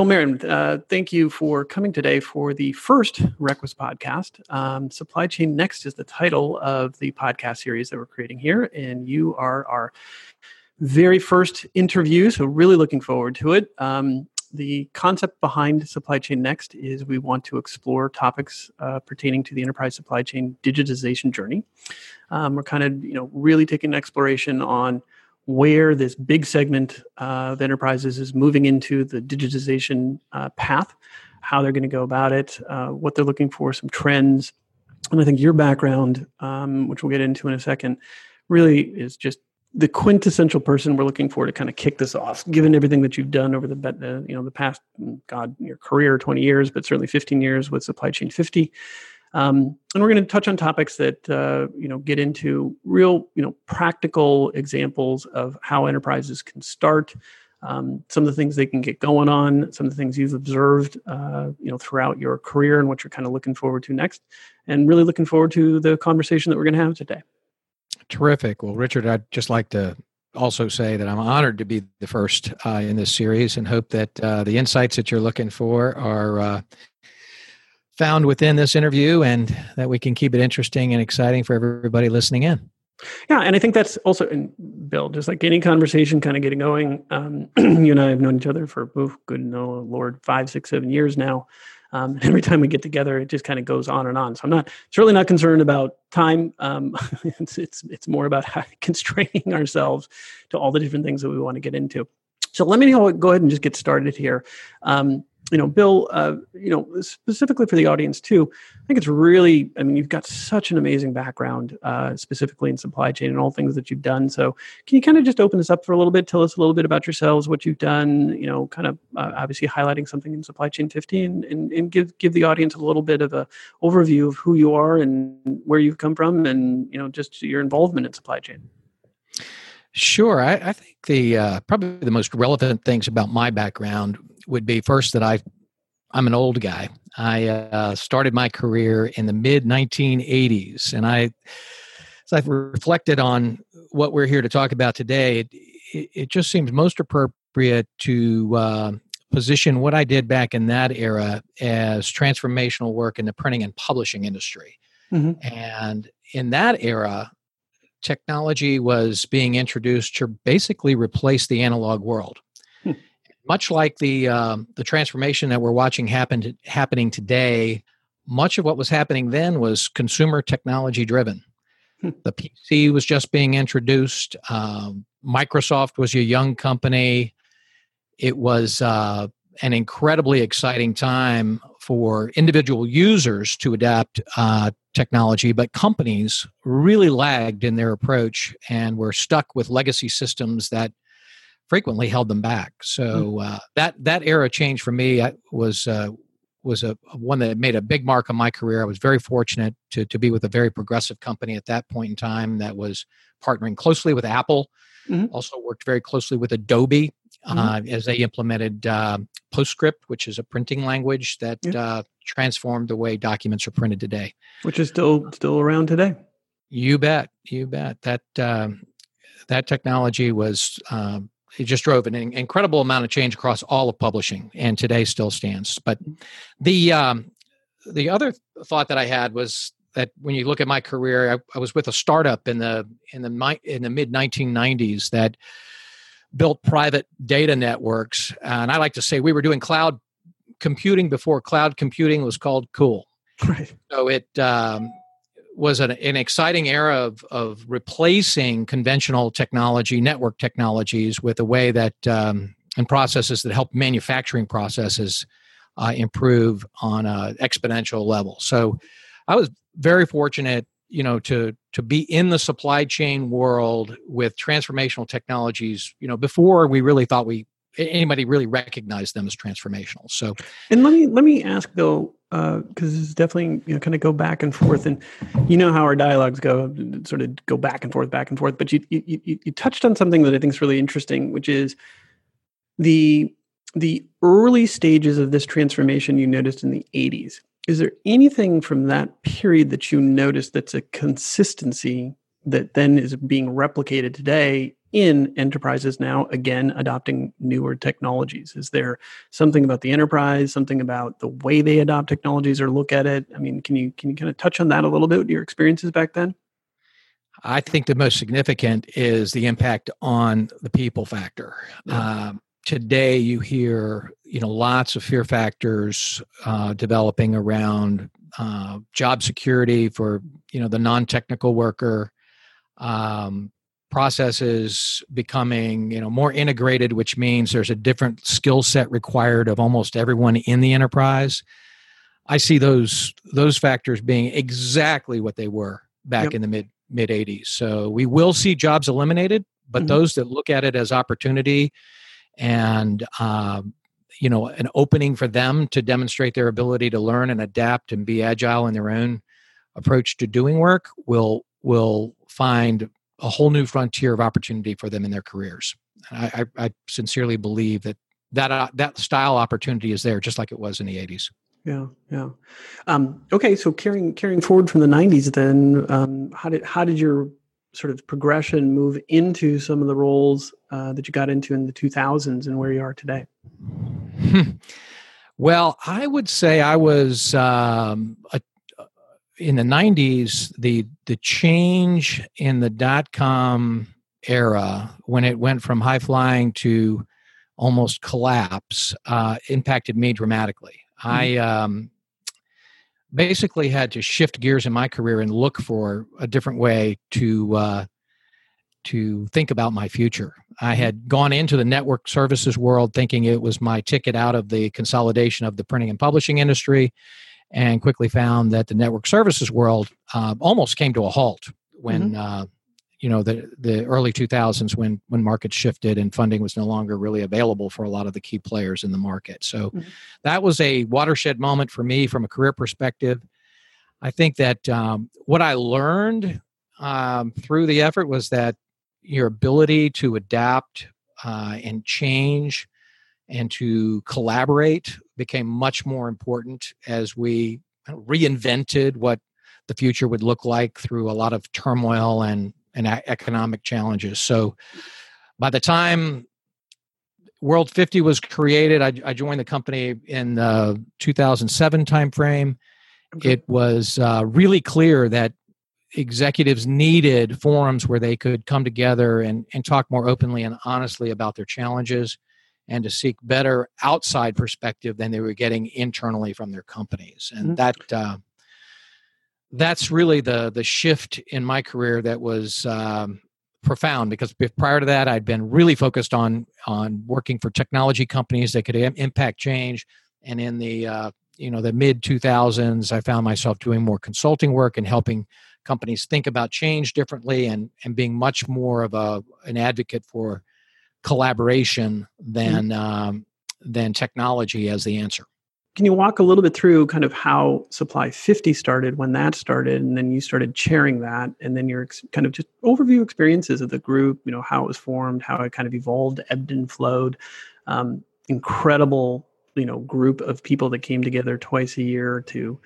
Bill Marin, uh, thank you for coming today for the first Requis podcast. Um, Supply Chain Next is the title of the podcast series that we're creating here, and you are our very first interview. So, really looking forward to it. Um, the concept behind Supply Chain Next is we want to explore topics uh, pertaining to the enterprise supply chain digitization journey. Um, we're kind of, you know, really taking an exploration on where this big segment uh, of enterprises is moving into the digitization uh, path, how they're going to go about it, uh, what they're looking for, some trends. And I think your background, um, which we'll get into in a second, really is just the quintessential person we're looking for to kind of kick this off, given everything that you've done over the uh, you know the past God your career, twenty years, but certainly fifteen years with Supply Chain Fifty. Um, and we're going to touch on topics that uh, you know get into real you know practical examples of how enterprises can start um, some of the things they can get going on some of the things you've observed uh, you know throughout your career and what you're kind of looking forward to next and really looking forward to the conversation that we're going to have today. Terrific. Well richard i'd just like to also say that i'm honored to be the first uh, in this series and hope that uh, the insights that you're looking for are uh, found within this interview and that we can keep it interesting and exciting for everybody listening in. Yeah, and I think that's also, in Bill, just like any conversation kind of getting going. Um, you and I have known each other for, oof, good, no, Lord, five, six, seven years now. Um, every time we get together, it just kind of goes on and on. So I'm not certainly not concerned about time. Um, it's, it's it's more about constraining ourselves to all the different things that we want to get into. So let me go ahead and just get started here. Um, you know, Bill, uh, you know, specifically for the audience too, I think it's really, I mean, you've got such an amazing background, uh, specifically in supply chain and all things that you've done. So, can you kind of just open this up for a little bit? Tell us a little bit about yourselves, what you've done, you know, kind of uh, obviously highlighting something in supply chain 50 and, and, give, give the audience a little bit of a overview of who you are and where you've come from and, you know, just your involvement in supply chain. Sure. I, I think the uh, probably the most relevant things about my background would be first that I I'm an old guy. I uh, started my career in the mid 1980s, and I as I've reflected on what we're here to talk about today, it, it just seems most appropriate to uh, position what I did back in that era as transformational work in the printing and publishing industry. Mm-hmm. And in that era, technology was being introduced to basically replace the analog world. Hmm. Much like the um, the transformation that we're watching happen to, happening today, much of what was happening then was consumer technology driven. Hmm. The PC was just being introduced. Um, Microsoft was a young company. It was uh, an incredibly exciting time for individual users to adapt uh, technology, but companies really lagged in their approach and were stuck with legacy systems that frequently held them back. So hmm. uh, that that era change for me was uh, was a, one that made a big mark on my career. I was very fortunate to to be with a very progressive company at that point in time that was partnering closely with Apple. Mm-hmm. Also worked very closely with Adobe mm-hmm. uh, as they implemented uh, PostScript, which is a printing language that yeah. uh, transformed the way documents are printed today. Which is still still around today. You bet, you bet. That um, that technology was um, it just drove an incredible amount of change across all of publishing, and today still stands. But the um, the other thought that I had was that when you look at my career, I, I was with a startup in the in the in the mid 1990s that built private data networks. And I like to say we were doing cloud computing before cloud computing was called cool. Right. So it um, was an, an, exciting era of, of replacing conventional technology, network technologies, with a way that um, and processes that help manufacturing processes uh, improve on an exponential level. So I was very fortunate you know to to be in the supply chain world with transformational technologies you know before we really thought we anybody really recognized them as transformational. So and let me let me ask though because uh, it's definitely you know kind of go back and forth and you know how our dialogues go sort of go back and forth back and forth but you you, you, touched on something that i think is really interesting which is the the early stages of this transformation you noticed in the 80s is there anything from that period that you notice that's a consistency that then is being replicated today in enterprises now again adopting newer technologies? Is there something about the enterprise something about the way they adopt technologies or look at it? I mean can you can you kind of touch on that a little bit your experiences back then? I think the most significant is the impact on the people factor. Yeah. um, today you hear you know lots of fear factors uh, developing around uh, job security for you know the non-technical worker um, processes becoming you know more integrated which means there's a different skill set required of almost everyone in the enterprise i see those those factors being exactly what they were back yep. in the mid mid 80s so we will see jobs eliminated but mm-hmm. those that look at it as opportunity and um, you know an opening for them to demonstrate their ability to learn and adapt and be agile in their own approach to doing work will will find a whole new frontier of opportunity for them in their careers. I, I, I sincerely believe that that uh, that style opportunity is there, just like it was in the '80s. Yeah, yeah. Um, okay, so carrying carrying forward from the '90s, then um, how did how did your sort of progression move into some of the roles uh, that you got into in the 2000s and where you are today? well, I would say I was um, a in the 90s the the change in the dot com era when it went from high flying to almost collapse uh, impacted me dramatically mm-hmm. i um, basically had to shift gears in my career and look for a different way to uh, to think about my future. I had gone into the network services world thinking it was my ticket out of the consolidation of the printing and publishing industry and quickly found that the network services world uh, almost came to a halt when mm-hmm. uh, you know the the early 2000s when when markets shifted and funding was no longer really available for a lot of the key players in the market so mm-hmm. that was a watershed moment for me from a career perspective i think that um, what i learned um, through the effort was that your ability to adapt uh, and change and to collaborate became much more important as we reinvented what the future would look like through a lot of turmoil and, and economic challenges. So by the time World 50 was created, I, I joined the company in the 2007 timeframe. Okay. It was uh, really clear that executives needed forums where they could come together and, and talk more openly and honestly about their challenges and to seek better outside perspective than they were getting internally from their companies and mm-hmm. that uh, that's really the the shift in my career that was um, profound because prior to that I'd been really focused on on working for technology companies that could impact change and in the uh, you know the mid 2000s I found myself doing more consulting work and helping companies think about change differently and and being much more of a an advocate for collaboration mm-hmm. than um, than technology as the answer. Can you walk a little bit through kind of how Supply 50 started, when that started, and then you started chairing that, and then your ex- kind of just overview experiences of the group, you know, how it was formed, how it kind of evolved, ebbed and flowed. Um, incredible, you know, group of people that came together twice a year to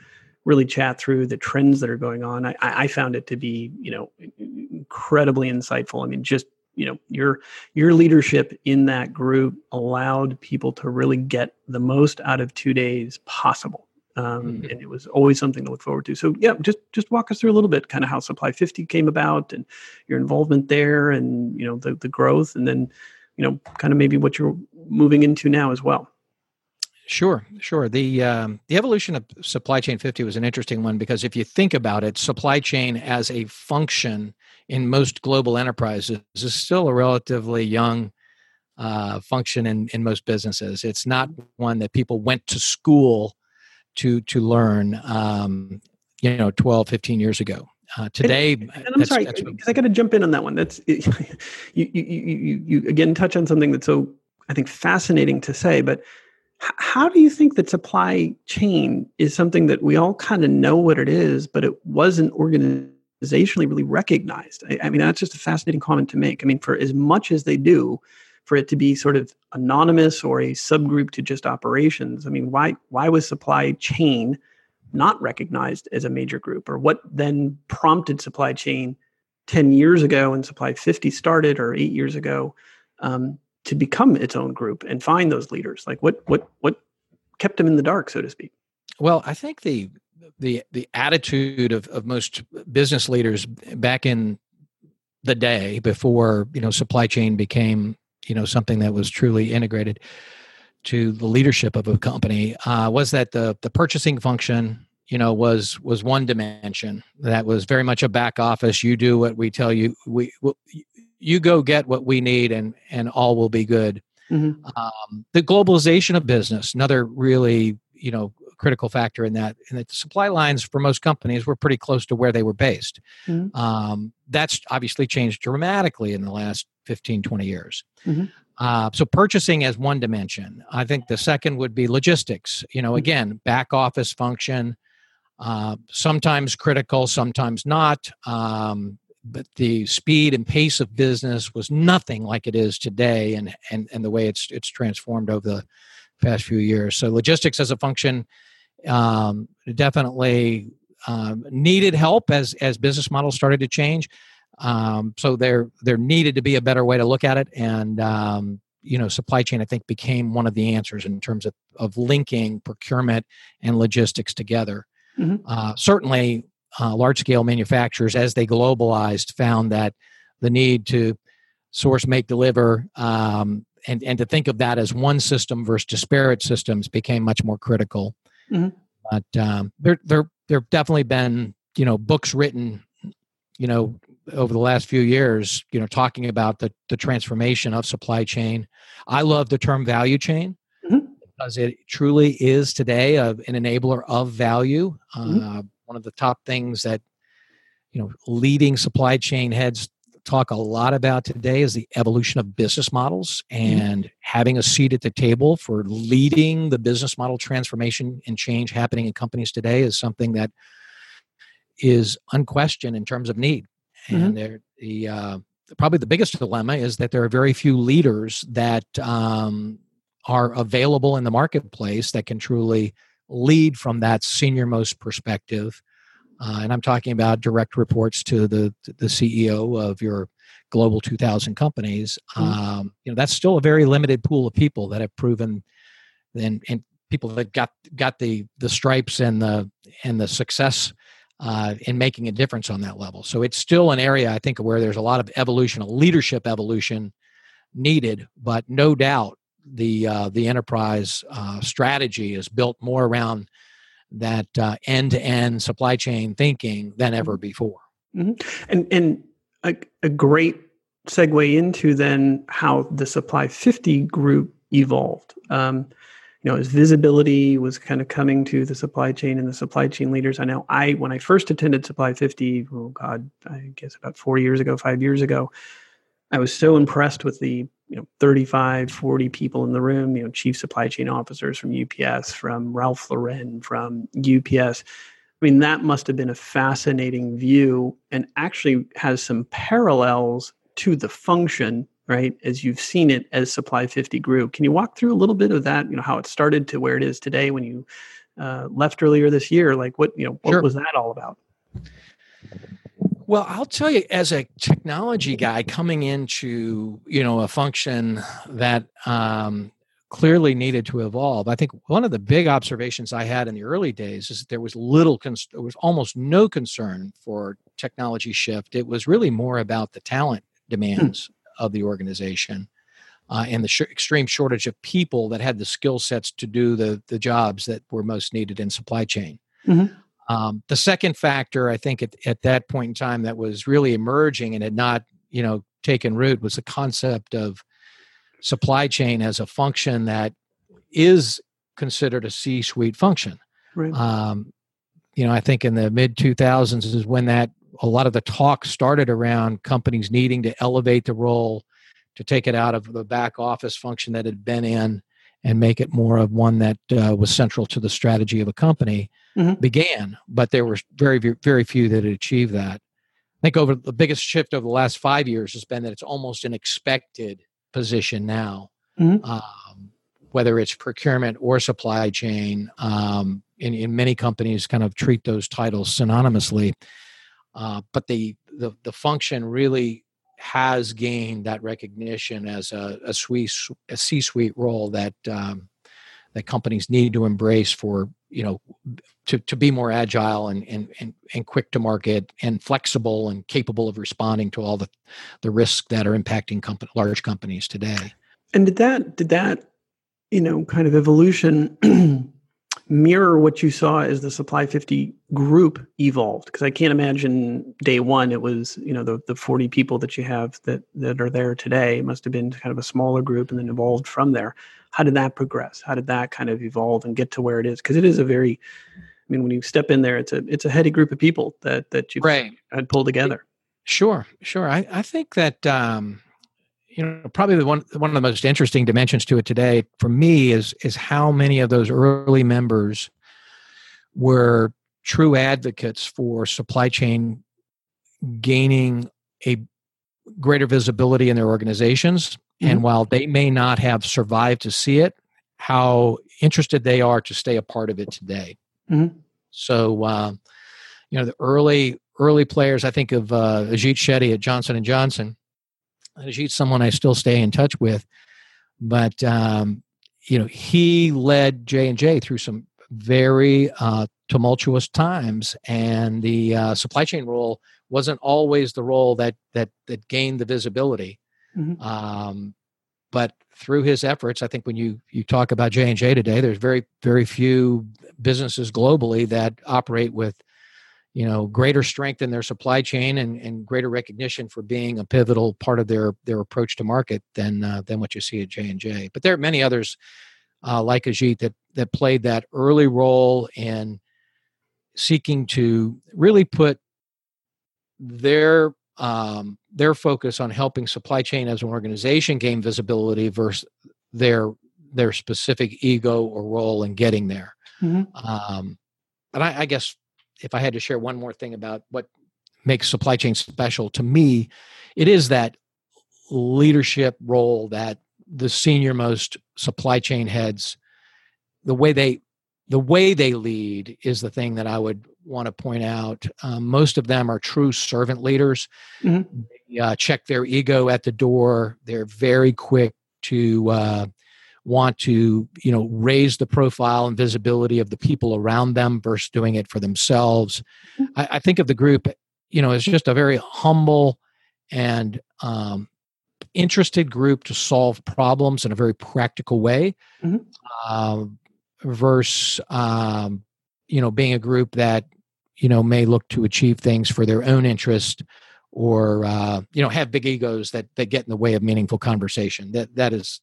really chat through the trends that are going on. I, I found it to be, you know, incredibly insightful. I mean, just you know your your leadership in that group allowed people to really get the most out of two days possible um, mm-hmm. and it was always something to look forward to so yeah just just walk us through a little bit kind of how supply 50 came about and your involvement there and you know the, the growth and then you know kind of maybe what you're moving into now as well Sure, sure. The um, the evolution of supply chain 50 was an interesting one because if you think about it, supply chain as a function in most global enterprises is still a relatively young uh, function in, in most businesses. It's not one that people went to school to to learn. Um, you know, 12, 15 years ago. Uh, today, and, and I'm sorry because I got to jump in on that one. That's you, you, you, you, you again touch on something that's so I think fascinating to say, but how do you think that supply chain is something that we all kind of know what it is, but it wasn't organized organizationally really recognized. I, I, mean, that's just a fascinating comment to make. I mean, for as much as they do, for it to be sort of anonymous or a subgroup to just operations, I mean, why why was supply chain not recognized as a major group, or what then prompted supply chain 10 years ago when Supply 50 started or eight years ago um, to become its own group and find those leaders? Like what, what, what kept them in the dark, so to speak? Well, I think the, the, the attitude of, of most business leaders back in the day before, you know, supply chain became, you know, something that was truly integrated to the leadership of a company uh, was that the, the purchasing function you know was was one dimension. That was very much a back office. You do what we tell you we you go get what we need and and all will be good. Mm-hmm. um, the globalization of business another really you know critical factor in that and that the supply lines for most companies were pretty close to where they were based mm-hmm. um, that's obviously changed dramatically in the last 15 20 years mm-hmm. Uh, so purchasing as one dimension. I think the second would be logistics. You know, mm-hmm. again, back office function, uh, sometimes critical, sometimes not. Um, but the speed and pace of business was nothing like it is today, and and and the way it's it's transformed over the past few years. So logistics as a function um, definitely um, needed help as as business models started to change. Um, so there there needed to be a better way to look at it, and um, you know, supply chain I think became one of the answers in terms of of linking procurement and logistics together. Mm-hmm. Uh, certainly, uh, large scale manufacturers, as they globalized, found that the need to source, make, deliver, um, and and to think of that as one system versus disparate systems became much more critical. Mm-hmm. But um, there there there have definitely been you know books written you know over the last few years, you know, talking about the, the transformation of supply chain. I love the term value chain mm-hmm. because it truly is today a, an enabler of value. Mm-hmm. Uh, one of the top things that, you know, leading supply chain heads talk a lot about today is the evolution of business models mm-hmm. and mm-hmm. having a seat at the table for leading the business model transformation and change happening in companies today is something that is unquestioned in terms of need and mm-hmm. the uh, probably the biggest dilemma is that there are very few leaders that um, are available in the marketplace that can truly lead from that senior most perspective. Uh, and I'm talking about direct reports to the the CEO of your global 2,000 companies. Mm-hmm. Um, you know that's still a very limited pool of people that have proven, and, and people that got got the the stripes and the and the success uh, in making a difference on that level. So it's still an area I think where there's a lot of evolution, a leadership evolution needed, but no doubt the uh, the enterprise uh, strategy is built more around that end to end supply chain thinking than ever mm-hmm. before. Mm-hmm. And and a, a great segue into then how the Supply 50 group evolved. Um, you know, as visibility was kind of coming to the supply chain and the supply chain leaders. I know I, when I first attended Supply 50, oh God, I guess about four years ago, five years ago, I was so impressed with the, you know, 35, 40 people in the room, you know, chief supply chain officers from UPS, from Ralph Lauren, from UPS. I mean, that must have been a fascinating view and actually has some parallels to the function right as you've seen it as supply 50 grew can you walk through a little bit of that you know how it started to where it is today when you uh, left earlier this year like what you know what sure. was that all about well i'll tell you as a technology guy coming into you know a function that um, clearly needed to evolve i think one of the big observations i had in the early days is that there was little cons- there was almost no concern for technology shift it was really more about the talent hmm. demands of the organization uh, and the sh- extreme shortage of people that had the skill sets to do the, the jobs that were most needed in supply chain. Mm-hmm. Um, the second factor, I think, at, at that point in time that was really emerging and had not, you know, taken root was the concept of supply chain as a function that is considered a C-suite function. Right. Um, you know, I think in the mid 2000s is when that a lot of the talk started around companies needing to elevate the role to take it out of the back office function that had been in and make it more of one that uh, was central to the strategy of a company mm-hmm. began but there were very very few that had achieved that i think over the biggest shift over the last five years has been that it's almost an expected position now mm-hmm. um, whether it's procurement or supply chain um, in, in many companies kind of treat those titles synonymously uh, but the the the function really has gained that recognition as a, a, suite, a C-suite role that um, that companies need to embrace for you know to, to be more agile and, and, and, and quick to market and flexible and capable of responding to all the, the risks that are impacting company, large companies today. And did that did that you know kind of evolution mirror what you saw as the supply 50 group evolved? Because i can't imagine day one it was you know the, the 40 people that you have that that are there today. It must have been kind of a smaller group and then evolved from there how did that progress? How did that kind of evolve and get to where it is? Because it is a very i mean when you step in there it's a it's a heady group of people that that you right. had pulled together. Sure sure. I i think that um you know probably the one one of the most interesting dimensions to it today for me is is how many of those early members were true advocates for supply chain gaining a greater visibility in their organizations mm-hmm. and while they may not have survived to see it how interested they are to stay a part of it today mm-hmm. so uh, you know the early early players i think of uh, ajit shetty at johnson and johnson Ajit's someone I still stay in touch with, but um, you know he led J and J through some very uh, tumultuous times, and the uh, supply chain role wasn't always the role that that that gained the visibility. Mm-hmm. Um, but through his efforts, I think when you you talk about J and J today, there's very very few businesses globally that operate with you know greater strength in their supply chain and, and greater recognition for being a pivotal part of their their approach to market than uh, than what you see at J and J. But there are many others uh, like Ajit that that played that early role in seeking to really put their um, their focus on helping supply chain as an organization gain visibility versus their their specific ego or role in getting there. Mm-hmm. Um, and I, I guess if I had to share one more thing about what makes supply chain special to me, it is that leadership role that the senior most supply chain heads, the way they the way they lead is the thing that I would want to point out. Um, most of them are true servant leaders. Mm-hmm. They, uh, check their ego at the door. They're very quick to uh, want to you know raise the profile and visibility of the people around them versus doing it for themselves mm-hmm. I, I, think of the group you know as just a very humble and um, interested group to solve problems in a very practical way mm-hmm. uh, versus um, you know being a group that you know may look to achieve things for their own interest or uh, you know have big egos that that get in the way of meaningful conversation that that is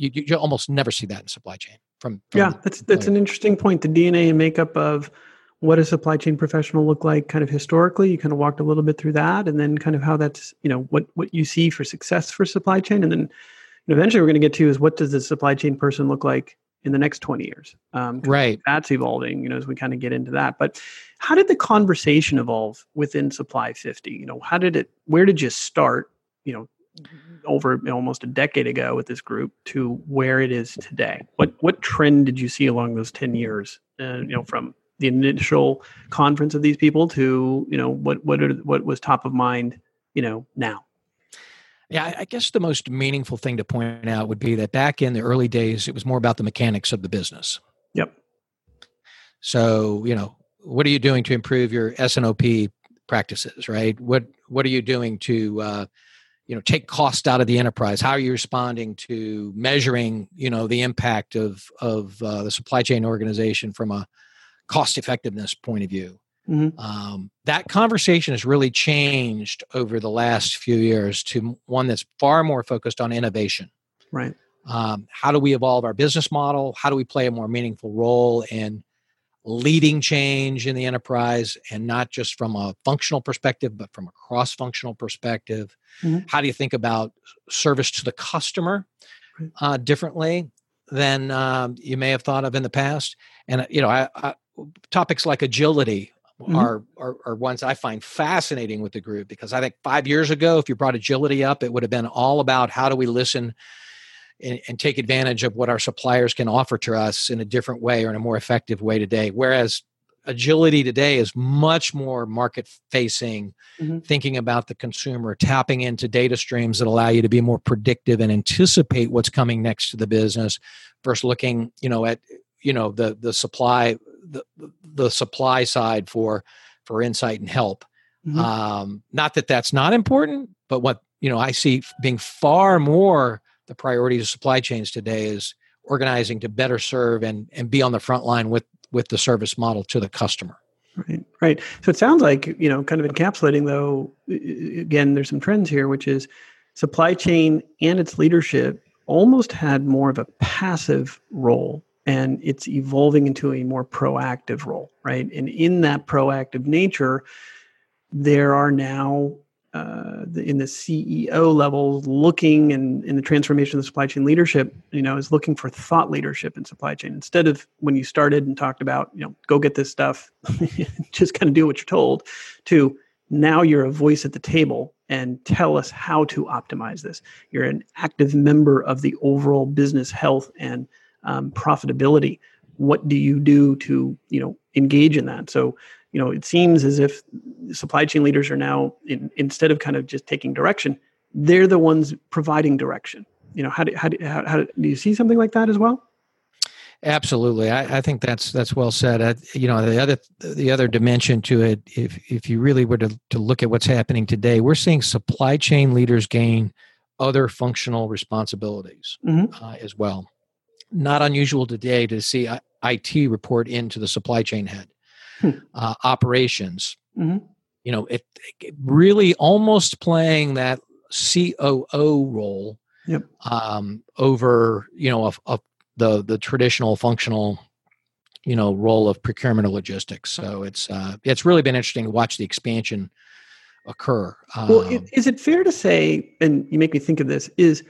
you, you almost never see that in supply chain. From, from yeah, that's that's an interesting point. The DNA and makeup of what a supply chain professional look like, kind of historically. You kind of walked a little bit through that, and then kind of how that's you know what what you see for success for supply chain, and then eventually we're going to get to is what does the supply chain person look like in the next 20 years um, right that's evolving you know as we kind of get into that but how did the conversation evolve within supply 50 you know how did it where did you start you know over almost a decade ago with this group to where it is today? What what trend did you see along those ten years? Uh, you know, from the initial conference of these people to you know what what are, what was top of mind? You know, now. Yeah, I guess the most meaningful thing to point out would be that back in the early days, it was more about the mechanics of the business. Yep. So you know, what are you doing to improve your S&OP practices? Right. What What are you doing to uh, you know take cost out of the enterprise how are you responding to measuring you know the impact of of uh, the supply chain organization from a cost effectiveness point of view mm-hmm. um, that conversation has really changed over the last few years to one that's far more focused on innovation. Right. Um, how do we evolve our business model? How do we play a more meaningful role in leading change in the enterprise and not just from a functional perspective but from a cross functional perspective? Mm-hmm. how do you think about service to the customer uh, differently than um, you may have thought of in the past? And uh, you know I, I, topics like agility mm-hmm. are, are, are ones i find fascinating with the group because i think five years ago if you brought agility up it would have been all about how do we listen and, and, take advantage of what our suppliers can offer to us in a different way or in a more effective way today. Whereas agility today is much more market facing, mm-hmm. thinking about the consumer, tapping into data streams that allow you to be more predictive and anticipate what's coming next to the business versus looking, you know, at you know the the supply the the supply side for for insight and help. Mm-hmm. Um, not that that's not important, but what you know I see being far more the priority of supply chains today is organizing to better serve and and be on the front line with with the service model to the customer. Right, right. So it sounds like you know, kind of encapsulating though. Again, there's some trends here, which is supply chain and its leadership almost had more of a passive role and it's evolving into a more proactive role right and in that proactive nature there are now uh, in the CEO level, looking and in the transformation of the supply chain leadership, you know, is looking for thought leadership in supply chain instead of when you started and talked about, you know, go get this stuff, just kind of do what you're told. To now you're a voice at the table and tell us how to optimize this. You're an active member of the overall business health and um, profitability. What do you do to, you know, engage in that? So you know, it seems as if supply chain leaders are now, in, instead of kind of just taking direction, they're the ones providing direction. You know, how do, how do, how, how do you see something like that as well? Absolutely, I, I, think that's that's well said. I, you know, the other the other dimension to it, if if you really were to to look at what's happening today, we're seeing supply chain leaders gain other functional responsibilities mm-hmm. uh, as well. Not unusual today to see IT report into the supply chain head hmm. uh, operations. Mm-hmm. You know, it, it, really almost playing that COO role yep. um, over you know of, of the the traditional functional you know role of procurement or logistics. So it's uh, it's really been interesting to watch the expansion occur. Um, well, is it fair to say, and you make me think of this, is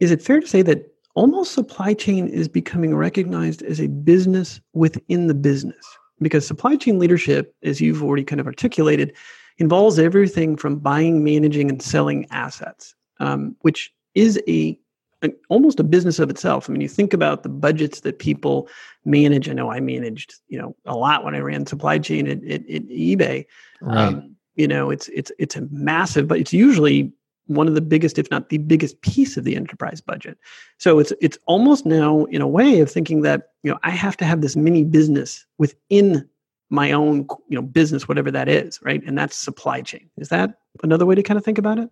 is it fair to say that almost supply chain is becoming recognized as a business within the business? because supply chain leadership, as you've already kind of articulated, involves everything from buying, managing, and selling assets, um, which is a, a, almost a business of itself. I mean, you think about the budgets that people manage. I know I managed, you know, a lot when I ran supply chain at, at, at eBay. Right. Um, you know, it's it's it's a massive, but it's usually one of the biggest, if not the biggest piece of the enterprise budget. So it's it's almost now in a way of thinking that you know I have to have this mini business within my own you know business, whatever that is, right? And that's supply chain. Is that another way to kind of think about it?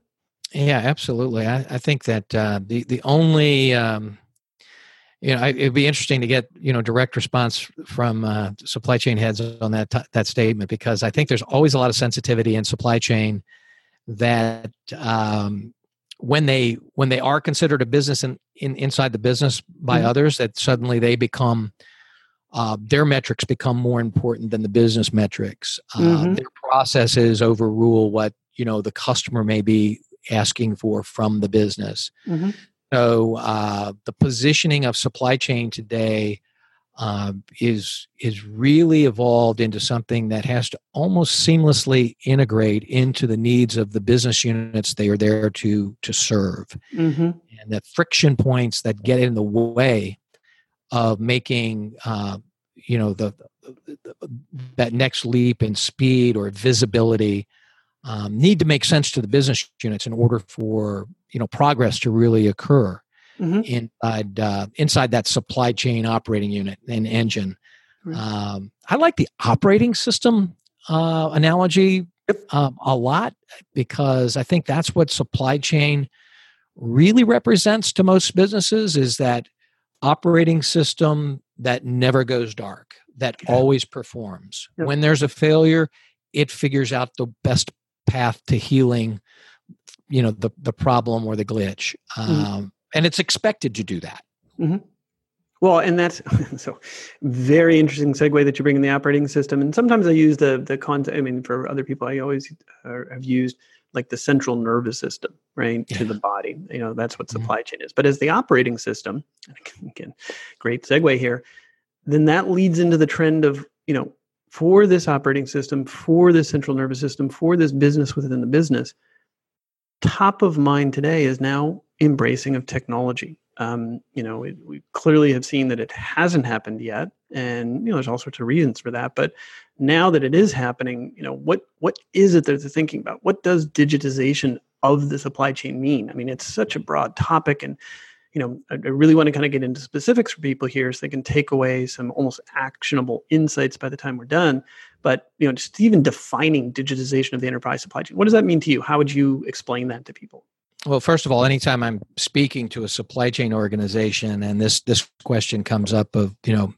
Yeah, absolutely. I, I think that uh, the the only um, you know, it'd be interesting to get you know direct response from uh, supply chain heads on that t- that statement because I think there's always a lot of sensitivity in supply chain that um, when they when they are considered a business in, in inside the business by mm-hmm. others, that suddenly they become uh, their metrics become more important than the business metrics. Uh, mm-hmm. Their processes overrule what you know the customer may be asking for from the business. Mm-hmm. So uh, the positioning of supply chain today um, is is really evolved into something that has to almost seamlessly integrate into the needs of the business units they are there to to serve, mm-hmm. and the friction points that get in the way of making uh, you know the, the, the, that next leap in speed or visibility um, need to make sense to the business units in order for you know progress to really occur mm-hmm. inside uh, inside that supply chain operating unit and engine. Um, I like the operating system uh, analogy um, a lot because I think that's what supply chain really represents to most businesses is that operating system that never goes dark that yeah. always performs yep. when there's a failure it figures out the best path to healing you know the, the problem or the glitch mm-hmm. um, and it's expected to do that. Mm-hmm. Well, and that's so very interesting segue that you bring in the operating system. And sometimes I use the the concept. I mean, for other people, I always uh, have used like the central nervous system, right, yeah. to the body. You know, that's what mm-hmm. supply mm-hmm. chain is. But as the operating system, again, great segue here. Then that leads into the trend of you know, for this operating system, for this central nervous system, for this business within the business, top of mind today is now embracing of technology. Um, you know, it, we clearly have seen that it hasn't happened yet, and you know, there's all sorts of reasons for that. But now that it is happening, you know, what what is it that they're thinking about? What does digitization of the supply chain mean? I mean, it's such a broad topic, and you know, I, I really want to kind of get into specifics for people here so they can take away some almost actionable insights by the time we're done. But you know, just even defining digitization of the enterprise supply chain, what does that mean to you? How would you explain that to people? Well, first of all, anytime I'm speaking to a supply chain organization and this this question comes up of, you know,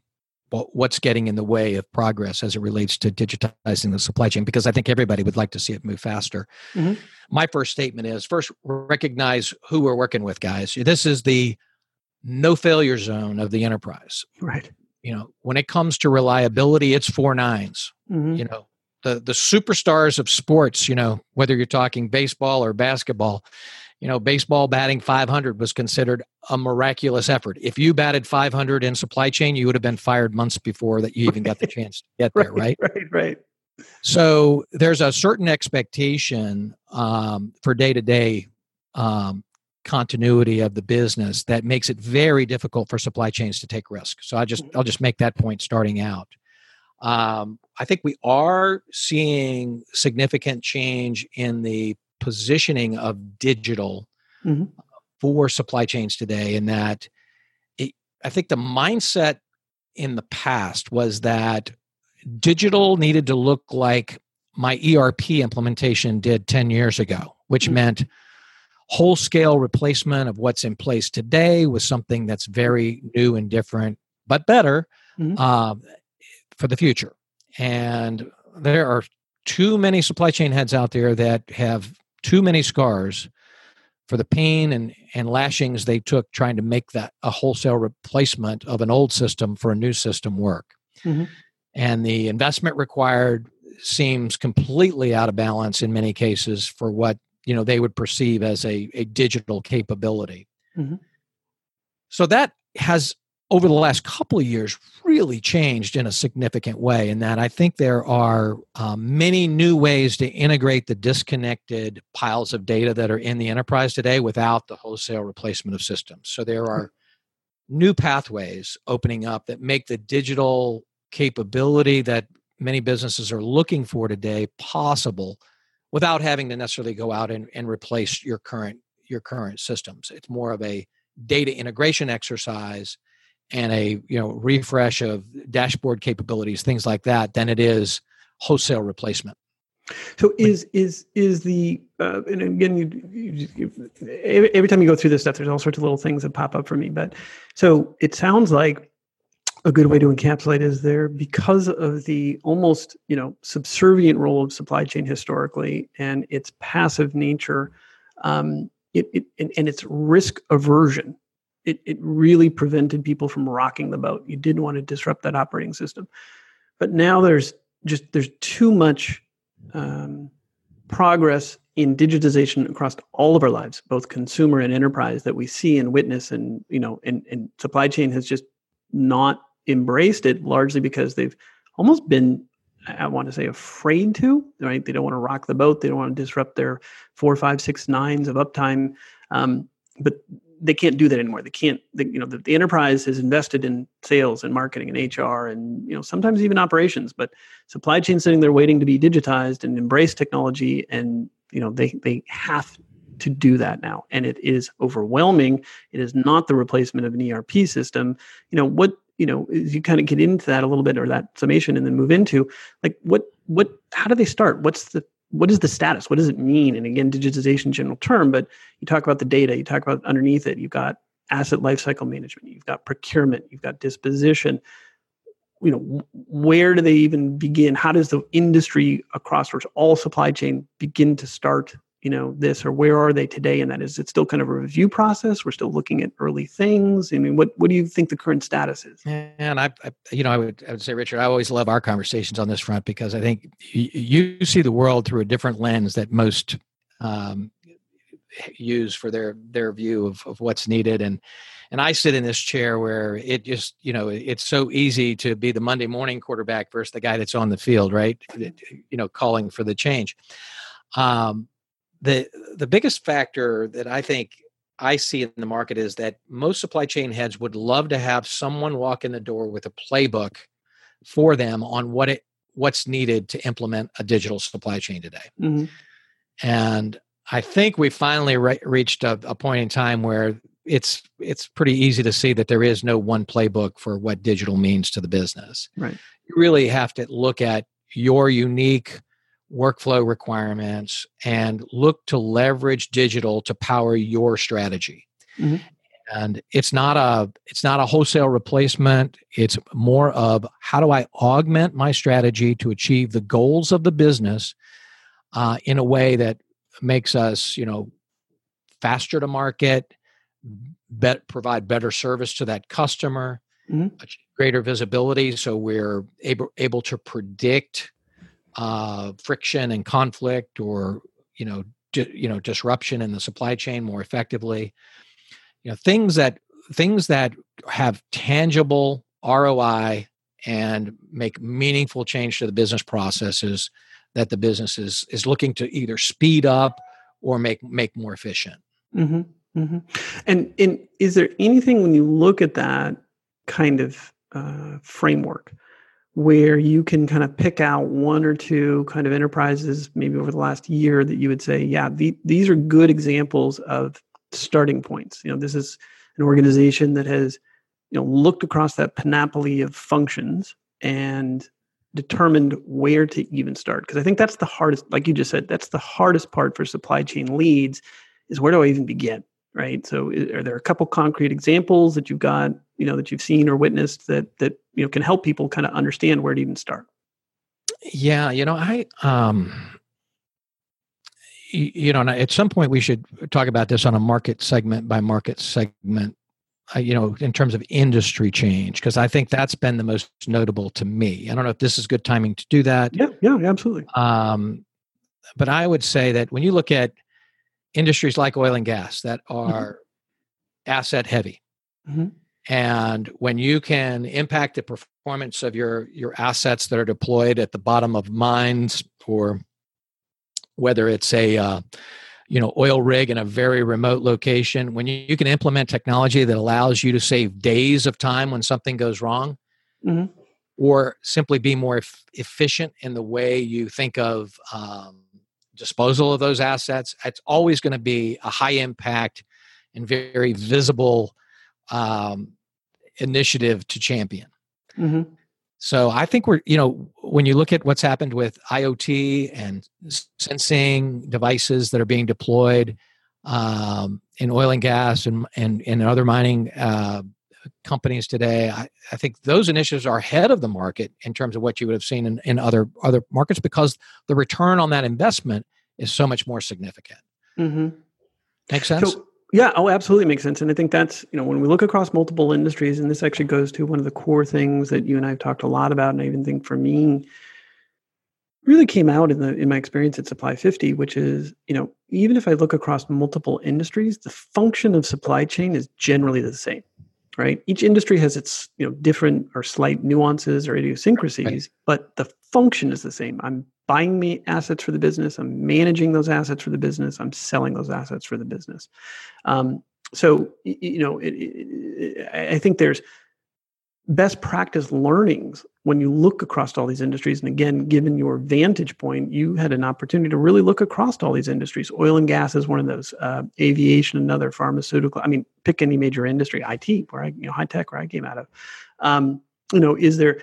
what's getting in the way of progress as it relates to digitizing the supply chain because i think everybody would like to see it move faster. Mm-hmm. my first statement is first recognize who we're working with guys. This is the no failure zone of the enterprise. Right. You know when it comes to reliability it's four nines. Mm-hmm. you know the the superstars of sports you know whether you're talking baseball or basketball you know, baseball batting 500 was considered a miraculous effort. If you batted 500 in supply chain, you would have been fired months before that you even got the chance to get there, right? Right, right. So there's a certain expectation um, for day to day continuity of the business that makes it very difficult for supply chains to take risk. So I just I'll just make that point starting out. Um, I think we are seeing significant change in the positioning of digital mm-hmm. for supply chains today in that it, i think the mindset in the past was that digital needed to look like my erp implementation did 10 years ago which mm-hmm. meant whole scale replacement of what's in place today with something that's very new and different but better mm-hmm. uh, for the future and there are too many supply chain heads out there that have too many scars for the pain and, and lashings they took trying to make that a wholesale replacement of an old system for a new system work. Mm-hmm. And the investment required seems completely out of balance in many cases for what you know they would perceive as a, a digital capability. Mm-hmm. So that has over the last couple of years really changed in a significant way in that i think there are um, many new ways to integrate the disconnected piles of data that are in the enterprise today without the wholesale replacement of systems. So there are new pathways opening up that make the digital capability that many businesses are looking for today possible without having to necessarily go out and, and replace your current your current systems. It's more of a data integration exercise and a you know refresh of dashboard capabilities things like that than it is wholesale replacement. So is is is the uh, and again you, you, you, every time you go through this stuff there's all sorts of little things that pop up for me but so it sounds like a good way to encapsulate is there because of the almost you know subservient role of supply chain historically and its passive nature um, it, it and, and its risk aversion it, it really prevented people from rocking the boat. You didn't want to disrupt that operating system. But now there's just there's too much um, progress in digitization across all of our lives, both consumer and enterprise, that we see and witness, and you know, and, and supply chain has just not embraced it largely because they've almost been I want to say afraid to, right? They don't want to rock the boat. They don't want to disrupt their four, five, six, nines of uptime. Um, but they can't do that anymore. They can't. They, you know, the, the, enterprise has invested in sales and marketing and HR and you know sometimes even operations. But supply chain sitting there waiting to be digitized and embrace technology, and you know they they have to do that now, and it is overwhelming. It is not the replacement of an ERP system. You know what? You know, you kind of get into that a little bit or that summation, and then move into like what what how do they start? What's the what is the status? What does it mean? And again, digitization general term, but you talk about the data, you talk about underneath it, you've got asset lifecycle management, you've got procurement, you've got disposition. You know, where do they even begin? How does the industry across all supply chain begin to start you know this or where are they today? And that is it's still kind of a review process. We're still looking at early things. I mean what what do you think the current status is? And I, I you know i would i would say richard i always love our conversations on this front because i think you, you see the world through a different lens that most um, use for their their view of, of what's needed. And and I sit in this chair where it just, you know, it's so easy to be the Monday morning quarterback versus the guy that's on the field, right? You know, calling for the change. Um, the the biggest factor that I think I see in the market is that most supply chain heads would love to have someone walk in the door with a playbook for them on what it what's needed to implement a digital supply chain today. Mm-hmm. And I think we finally re- reached a, a point in time where it's it's pretty easy to see that there is no one playbook for what digital means to the business. Right. You really have to look at your unique workflow requirements and look to leverage digital to power your strategy. Mm-hmm. And it's not a it's not a wholesale replacement. It's more of how do I augment my strategy to achieve the goals of the business uh, in a way that makes us, you know, faster to market, bet, provide better service to that customer, mm-hmm. greater visibility, so we're able able to predict uh, friction and conflict, or you know, di- you know, disruption in the supply chain more effectively. You know, things that things that have tangible ROI and make meaningful change to the business processes that the business is is looking to either speed up or make make more efficient. Mm-hmm. Mm-hmm. And and is there anything when you look at that kind of uh, framework where you can kind of pick out one or two kind of enterprises maybe over the last year that you would say, yeah, the, these are good examples of starting points. You know, this is an organization that has you know looked across that panoply of functions and determined where to even start because i think that's the hardest like you just said that's the hardest part for supply chain leads is where do i even begin right so are there a couple concrete examples that you've got you know that you've seen or witnessed that that you know can help people kind of understand where to even start yeah you know i um you know at some point we should talk about this on a market segment by market segment uh, you know, in terms of industry change, because I think that's been the most notable to me. I don't know if this is good timing to do that. Yeah, yeah, absolutely. Um, but I would say that when you look at industries like oil and gas that mm-hmm. are mm-hmm. asset heavy, mm-hmm. and when you can impact the performance of your your assets that are deployed at the bottom of mines, or whether it's a uh, you know oil rig in a very remote location when you, you, can implement technology that allows you to save days of time when something goes wrong mm-hmm. or simply be more e- efficient in the way you think of um, disposal of those assets it's always going to be a high impact and very visible um, initiative to champion mm-hmm. So I think we're, you know, when you look at what's happened with IoT and sensing devices that are being deployed um, in oil and gas and and, and other mining uh, companies today, I, I, think those initiatives are ahead of the market in terms of what you would have seen in, in other other markets because the return on that investment is so much more significant. Mm-hmm. Make sense? So, yeah, oh, absolutely makes sense. And I think that's, you know, when we look across multiple industries, and this actually goes to one of the core things that you and I have talked a lot about, and I even think for me, really came out in the in my experience at Supply 50, which is, you know, even if I look across multiple industries, the function of supply chain is generally the same. Right. Each industry has its, you know, different or slight nuances or idiosyncrasies, right. but the function is the same. I'm buying me assets for the business. I'm managing those assets for the business. I'm selling those assets for the business. Um, so you know, it, it, I think there's best practice learnings when you look across all these industries. And again, given your vantage point, you had an opportunity to really look across all these industries. Oil and gas is one of those. Uh, aviation, another. Pharmaceutical. I mean, pick any major industry. IT, where I, you know, high tech, where I came out of. Um, you know, is there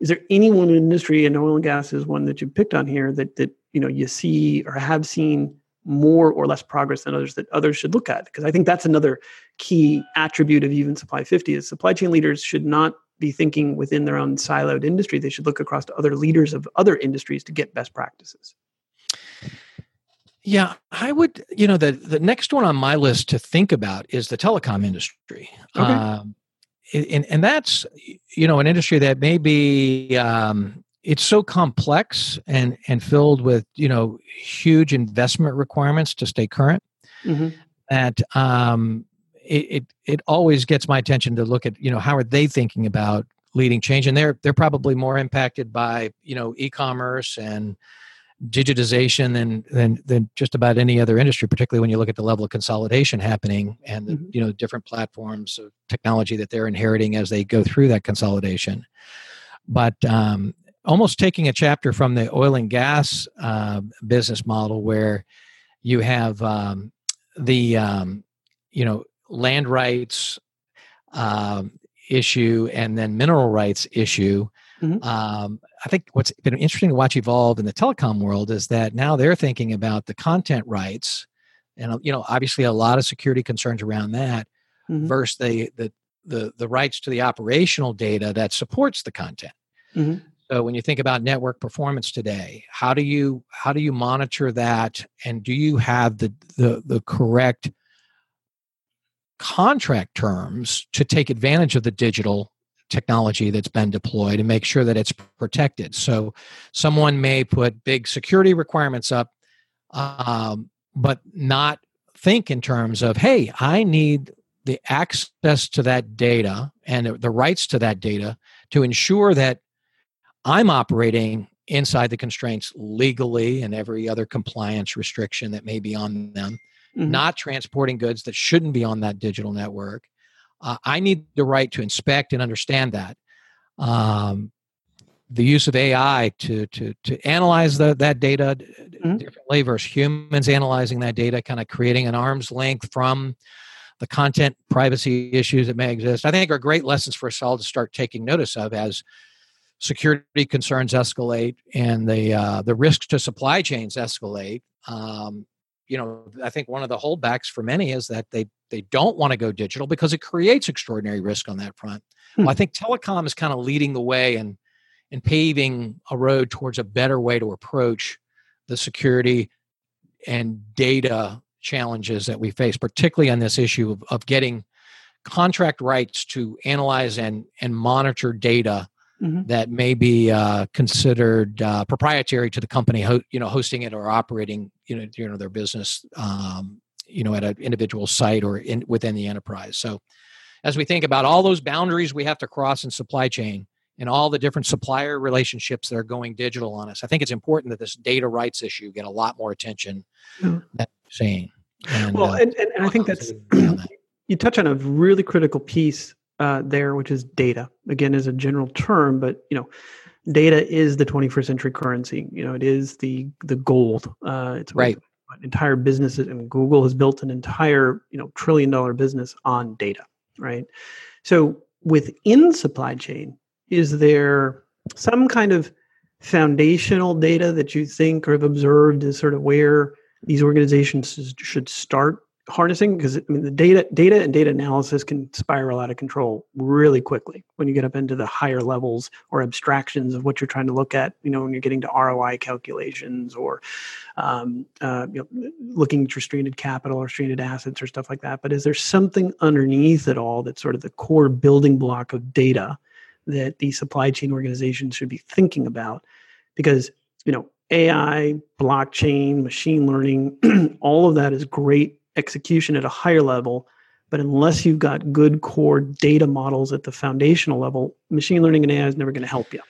is there any one industry, and oil and gas is one that you picked on here that that you know you see or have seen more or less progress than others that others should look at? Because I think that's another key attribute of even Supply 50 is supply chain leaders should not be thinking within their own siloed industry. They should look across to other leaders of other industries to get best practices. Yeah, I would. You know, the the next one on my list to think about is the telecom industry. Okay. Um, and, and that's you know an industry that may be um, it's so complex and and filled with you know huge investment requirements to stay current mm-hmm. that um, it, it it always gets my attention to look at you know how are they thinking about leading change and they're they're probably more impacted by you know e-commerce and digitization than than than just about any other industry particularly when you look at the level of consolidation happening and the, mm-hmm. you know different platforms of technology that they're inheriting as they go through that consolidation but um, almost taking a chapter from the oil and gas uh, business model where you have um, the um, you know land rights um, issue and then mineral rights issue. Mm-hmm. Um, I think what's been interesting to watch evolve in the telecom world is that now they're thinking about the content rights, and you know, obviously a lot of security concerns around that, mm-hmm. versus the, the the the rights to the operational data that supports the content. Mm-hmm. So when you think about network performance today, how do you how do you monitor that, and do you have the the the correct contract terms to take advantage of the digital technology that's been deployed and make sure that it's protected. So, someone may put big security requirements up, um, but not think in terms of, hey, I need the access to that data and the rights to that data to ensure that I'm operating inside the constraints legally and every other compliance restriction that may be on them mm-hmm. not transporting goods that shouldn't be on that digital network. Uh, I need the right to inspect and understand that. Um, the use of AI to to to analyze the, that data mm-hmm. differently versus humans analyzing that data, kind of creating an arm's length from the content privacy issues that may exist. I think are great lessons for us all to start taking notice of as security concerns escalate and the uh, the risks to supply chains escalate. Um, you know, I think one of the holdbacks for many is that they they don't want to go digital because it creates extraordinary risk on that front. Hmm. Well, I think telecom is kind of leading the way and and paving a road towards a better way to approach the security and data challenges that we face, particularly on this issue of, of getting contract rights to analyze and and monitor data mm-hmm. that may be uh, considered uh, proprietary to the company, ho- you know, hosting it or operating, you know, you know their business, um, you know, at an individual site or in within the enterprise. So, as we think about all those boundaries we have to cross in supply chain and all the different supplier relationships that are going digital on us, I think it's important that this data rights issue get a lot more attention mm-hmm. than saying. And, well, uh, and, and, and I think that's you touch on a really critical piece uh, there, which is data. Again, is a general term, but you know, data is the 21st century currency. You know, it is the the gold. Uh, it's right. entire businesses, and Google has built an entire you know trillion dollar business on data. Right. So within supply chain, is there some kind of foundational data that you think or have observed is sort of where these organizations should start harnessing because I mean the data data and data analysis can spiral out of control really quickly when you get up into the higher levels or abstractions of what you're trying to look at. You know, when you're getting to ROI calculations or um, uh, you know, looking at your stranded capital or stranded assets or stuff like that. But is there something underneath it all that's sort of the core building block of data that the supply chain organizations should be thinking about? Because you know AI, blockchain, machine learning, all of that is great execution at a higher level. But unless you've got good core data models at the foundational level, machine learning and AI is never going to help you.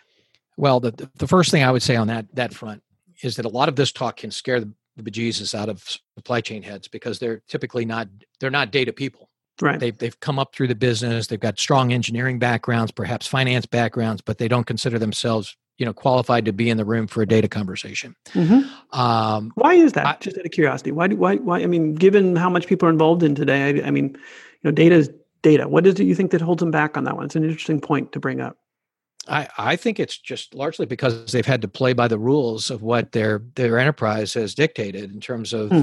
Well, the, the first thing I would say on that that front is that a lot of this talk can scare the, the bejesus out of supply chain heads because they're typically not they're not data people. Right. They've they've come up through the business. They've got strong engineering backgrounds, perhaps finance backgrounds, but they don't consider themselves you know qualified to be in the room for a data conversation. Mm-hmm. Um, why is that? I, Just out of curiosity, why? Why? Why? I mean, given how much people are involved in today, I, I mean, you know, data is data. What is it you think that holds them back on that one? It's an interesting point to bring up. I, I think it's just largely because they've had to play by the rules of what their their enterprise has dictated in terms of hmm.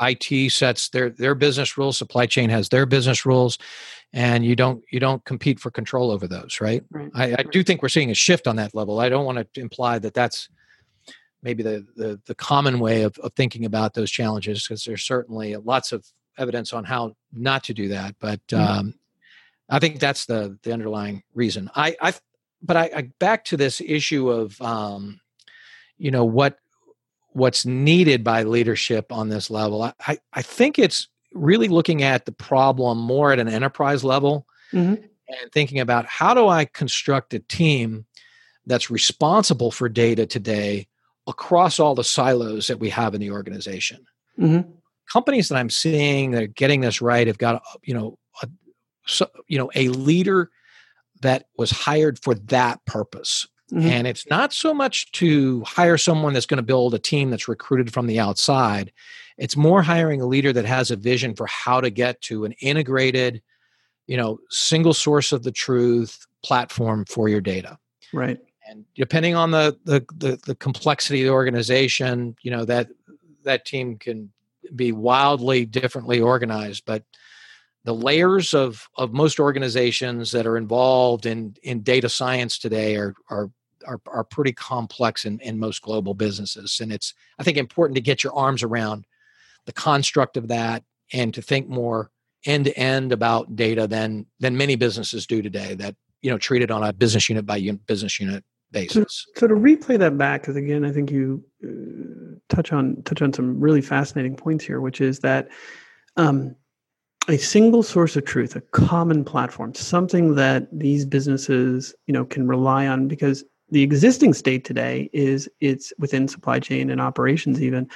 IT sets their their business rules, supply chain has their business rules, and you don't you don't compete for control over those right, right. I, I do think we're seeing a shift on that level i don't want to imply that that's maybe the the, the common way of, of thinking about those challenges because there's certainly lots of evidence on how not to do that but mm-hmm. um, i think that's the the underlying reason i i but I, I back to this issue of um, you know what what's needed by leadership on this level I, I think it's really looking at the problem more at an enterprise level mm-hmm. and thinking about how do I construct a team that's responsible for data today across all the silos that we have in the organization. Mm-hmm. Companies that I'm seeing that are getting this right have got you know a, so, you know a leader that was hired for that purpose Mm-hmm. And it's not so much to hire someone that's going to build a team that's recruited from the outside. It's more hiring a leader that has a vision for how to get to an integrated, you know, single source of the truth platform for your data. Right. And depending on the the the, the complexity of the organization, you know, that that team can be wildly differently organized, but the layers of of most organizations that are involved in in data science today are are are, are pretty complex in, in most global businesses. And it's i think important to get your arms around the construct of that and to think more end to end about data than than many businesses do today that you know treat it on a business unit by business unit basis. so, so to replay that back because again i think you uh, touch on touch on some really fascinating points here which is that um, a single source of truth, a common platform, something that these businesses, you know, can rely on because the existing state today is it's within supply chain and operations even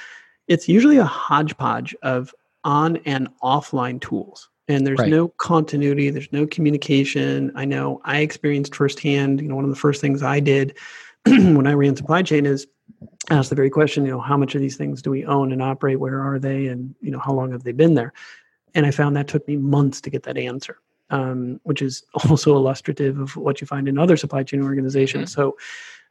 it's usually a hodgepodge of on and offline tools. And there's right. no continuity there's no communication. I know i experienced firsthand you know one of the first things i did when i ran supply chain is ask the very question you know how much of these things do we own and operate? Where are they? And you know how long have they been there and I found that took me months to get that answer, um, which is also illustrative of what you find in other supply chain organizations. Mm-hmm. So,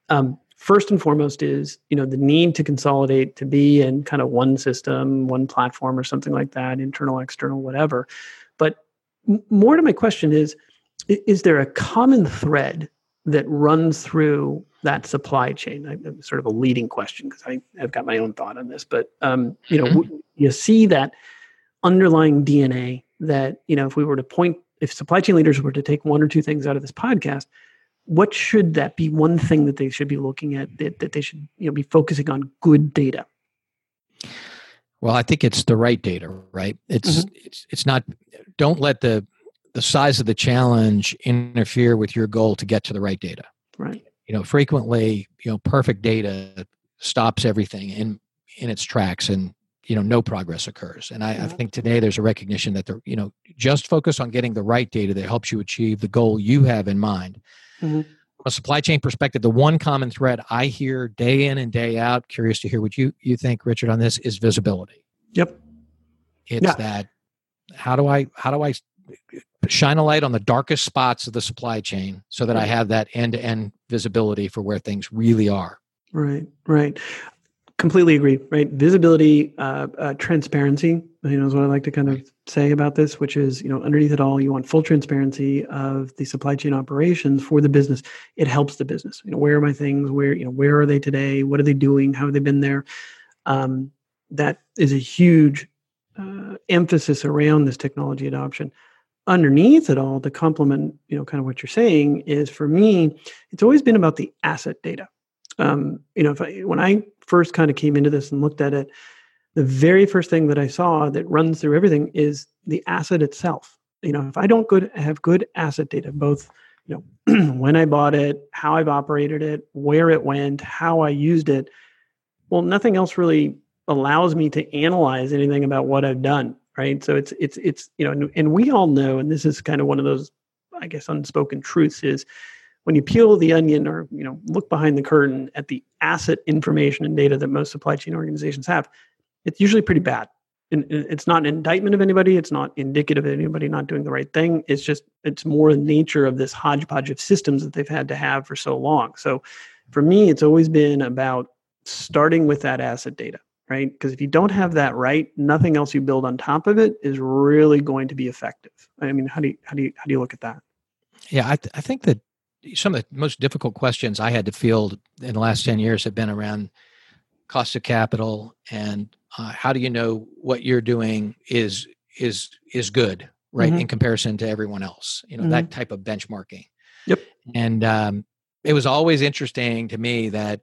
um, first and foremost is you know the need to consolidate to be in kind of one system, one platform, or something like that, internal, external, whatever. But m- more to my question is, is there a common thread that runs through that supply chain? I, sort of a leading question because I've got my own thought on this, but um, you know, mm-hmm. you see that underlying DNA that, you know, if we were to point, if supply chain leaders were to take one or two things out of this podcast, what should that be one thing that they should be looking at that, that they should you know be focusing on good data? Well i think it's the right data right? It's mm-hmm. it's it's not don't let the the size of the challenge interfere with your goal to get to the right data. Right. You know frequently you know perfect data stops everything in in its tracks and you know no progress occurs. And I, I, think today there's a recognition that the you know just focus on getting the right data that helps you achieve the goal you have in mind. Mm-hmm. from a supply chain perspective the one common thread i hear day in and day out curious to hear what you you think richard on this is visibility. Yep. It's yeah. that how do i how do i shine a light on the darkest spots of the supply chain so that i have that end-to-end visibility for where things really are? Right right completely agree right? Visibility uh, uh, transparency you know is what i like to kind of say about this which is you know underneath it all you want full transparency of the supply chain operations for the business. It helps the business. You know where are my things? Where you know where are they today? What are they doing? How have they been there? Um, that is a huge uh, emphasis around this technology adoption. Underneath it all to complement you know kind of what you're saying is for me it's always been about the asset data. Um, you know, if I, when I first kind of came into this and looked at it, the very first thing that I saw that runs through everything is the asset itself. You know, if I don't good have good asset data, both you know when I bought it, how I've operated it, where it went, how I used it, well, nothing else really allows me to analyze anything about what I've done. Right. So it's it's it's you know, and, and we all know, and this is kind of one of those, I guess, unspoken truths is when you peel the onion or you know look behind the curtain at the asset information and data that most supply chain organizations have it's usually pretty bad. And it's not an indictment of anybody. It's not indicative of anybody not doing the right thing. It's just it's more the nature of this hodgepodge of systems that they've had to have for so long. So for me it's always been about starting with that asset data right? Because if you don't have that right nothing else you build on top of it is really going to be effective. I mean how do you how do you how do you look at that? Yeah i, th- I think that some of the most difficult questions I had to field in the last 10 years have been around cost of capital and uh, how do you know what you're doing is is is good right mm-hmm. in comparison to everyone else you know mm-hmm. that type of benchmarking yep and um, it was always interesting to me that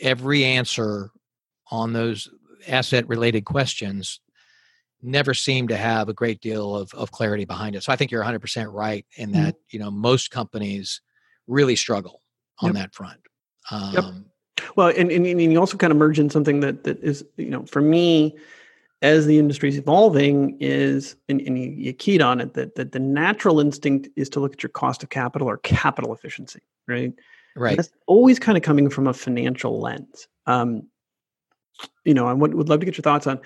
every answer on those asset related questions never seemed to have a great deal of, of clarity behind it so i think you're 100% right in mm-hmm. that mm-hmm. you know most companies really struggle on yep. that front. Um, yep. Well, and, and, and you also kind of merge in something that that is, you know, for me, as the industry is evolving, is and, and you, you keyed on it that that the natural instinct is to look at your cost of capital or capital efficiency, right? Right. that's always kind of coming from a financial lens. Um, you know, I would, would love to get your thoughts on.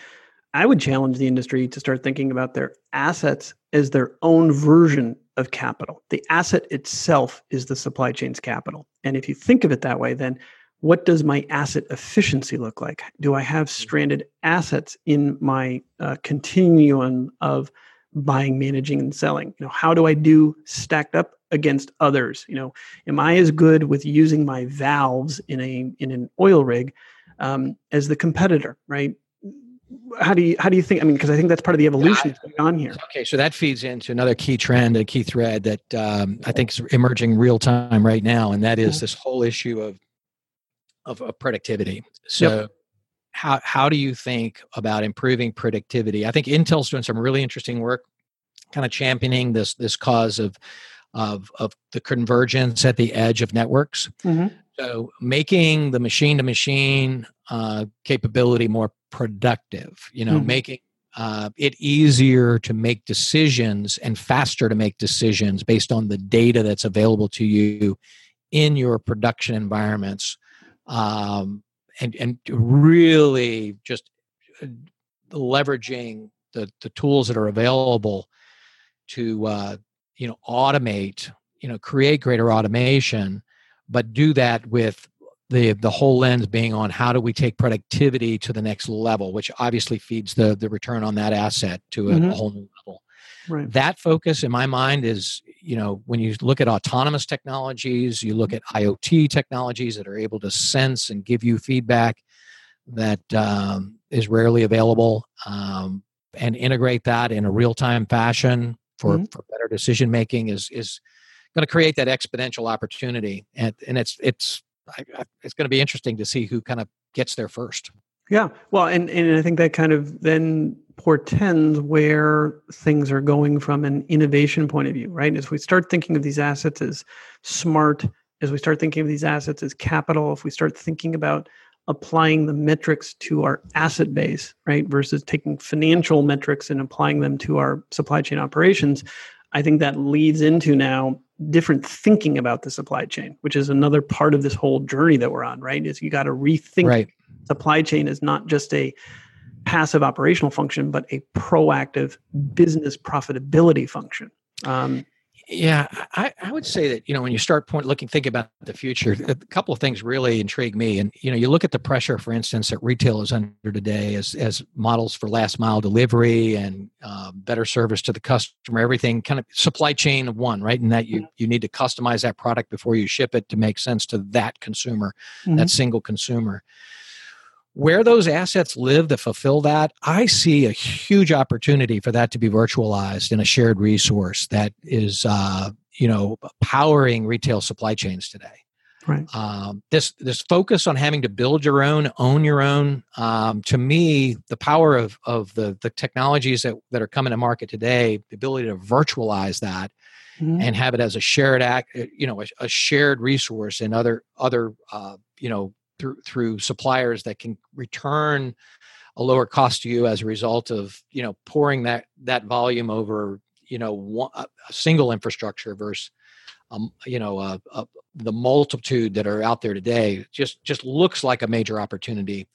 I would challenge the industry to start thinking about their assets as their own version of capital. The asset itself is the supply chain's capital. And if you think of it that way, then what does my asset efficiency look like? Do I have Mm-hmm. stranded assets in my uh, continuum of buying, managing, and selling? You know, how do I do stacked up against others? You know, am I as good with using my valves in a in an oil rig um, as the competitor? Right? How do you how do you think? I mean, because I think that's part of the evolution that's going on here. Okay, so that feeds into another key trend, a key thread that um, I think is emerging real time right now, and that is this whole issue of of, of productivity. So, how how do you think about improving productivity? I think Intel's doing some really interesting work, kind of championing this this cause of of of the convergence at the edge of networks. Mhm. So, making the machine to machine capability more productive. You know, Mhm. making uh, it easier to make decisions and faster to make decisions based on the data that's available to you in your production environments um, and and really just uh, leveraging the the tools that are available to uh, you know automate you know create greater automation but do that with the the whole lens being on how do we take productivity to the next level which obviously feeds the the return on that asset to a, Mhm. a whole new level Right. that focus in my mind is you know when you look at autonomous technologies you look at iot technologies that are able to sense and give you feedback that um, is rarely available um, and integrate that in a real-time fashion for, Mhm. for better decision making is is going to create that exponential opportunity and and it's it's I, I, it's going to be interesting to see who kind of gets there first Yeah. Well, and, and I think that kind of then portends where things are going from an innovation point of view, right? As we start thinking of these assets as smart, as we start thinking of these assets as capital, if we start thinking about applying the metrics to our asset base, right, versus taking financial metrics and applying them to our supply chain operations, I think that leads into now different thinking about the supply chain, which is another part of this whole journey that we're on, right? Is you got to rethink right supply chain is not just a passive operational function, but a proactive business profitability function. Um, Yeah, I, I would say that you know when you start point looking think about the future, a couple of things really intrigue me. And you know, you look at the pressure, for instance, that retail is under today as as models for last mile delivery and uh, better service to the customer. Everything kind of supply chain of one, right? And that you you need to customize that product before you ship it to make sense to that consumer, Mhm. that single consumer. Where those assets live that fulfill that, I see a huge opportunity for that to be virtualized in a shared resource that is, uh, you know, powering retail supply chains today. right. Um, this this focus on having to build your own, own your own. Um, to me, the power of of the the technologies that that are coming to market today, the ability to virtualize that Mhm. and have it as a shared act, you know, a, a shared resource and other other uh, you know through through suppliers that can return a lower cost to you as a result of you know pouring that that volume over you know one, a single infrastructure versus um, you know uh, uh, the multitude that are out there today just just looks like a major opportunity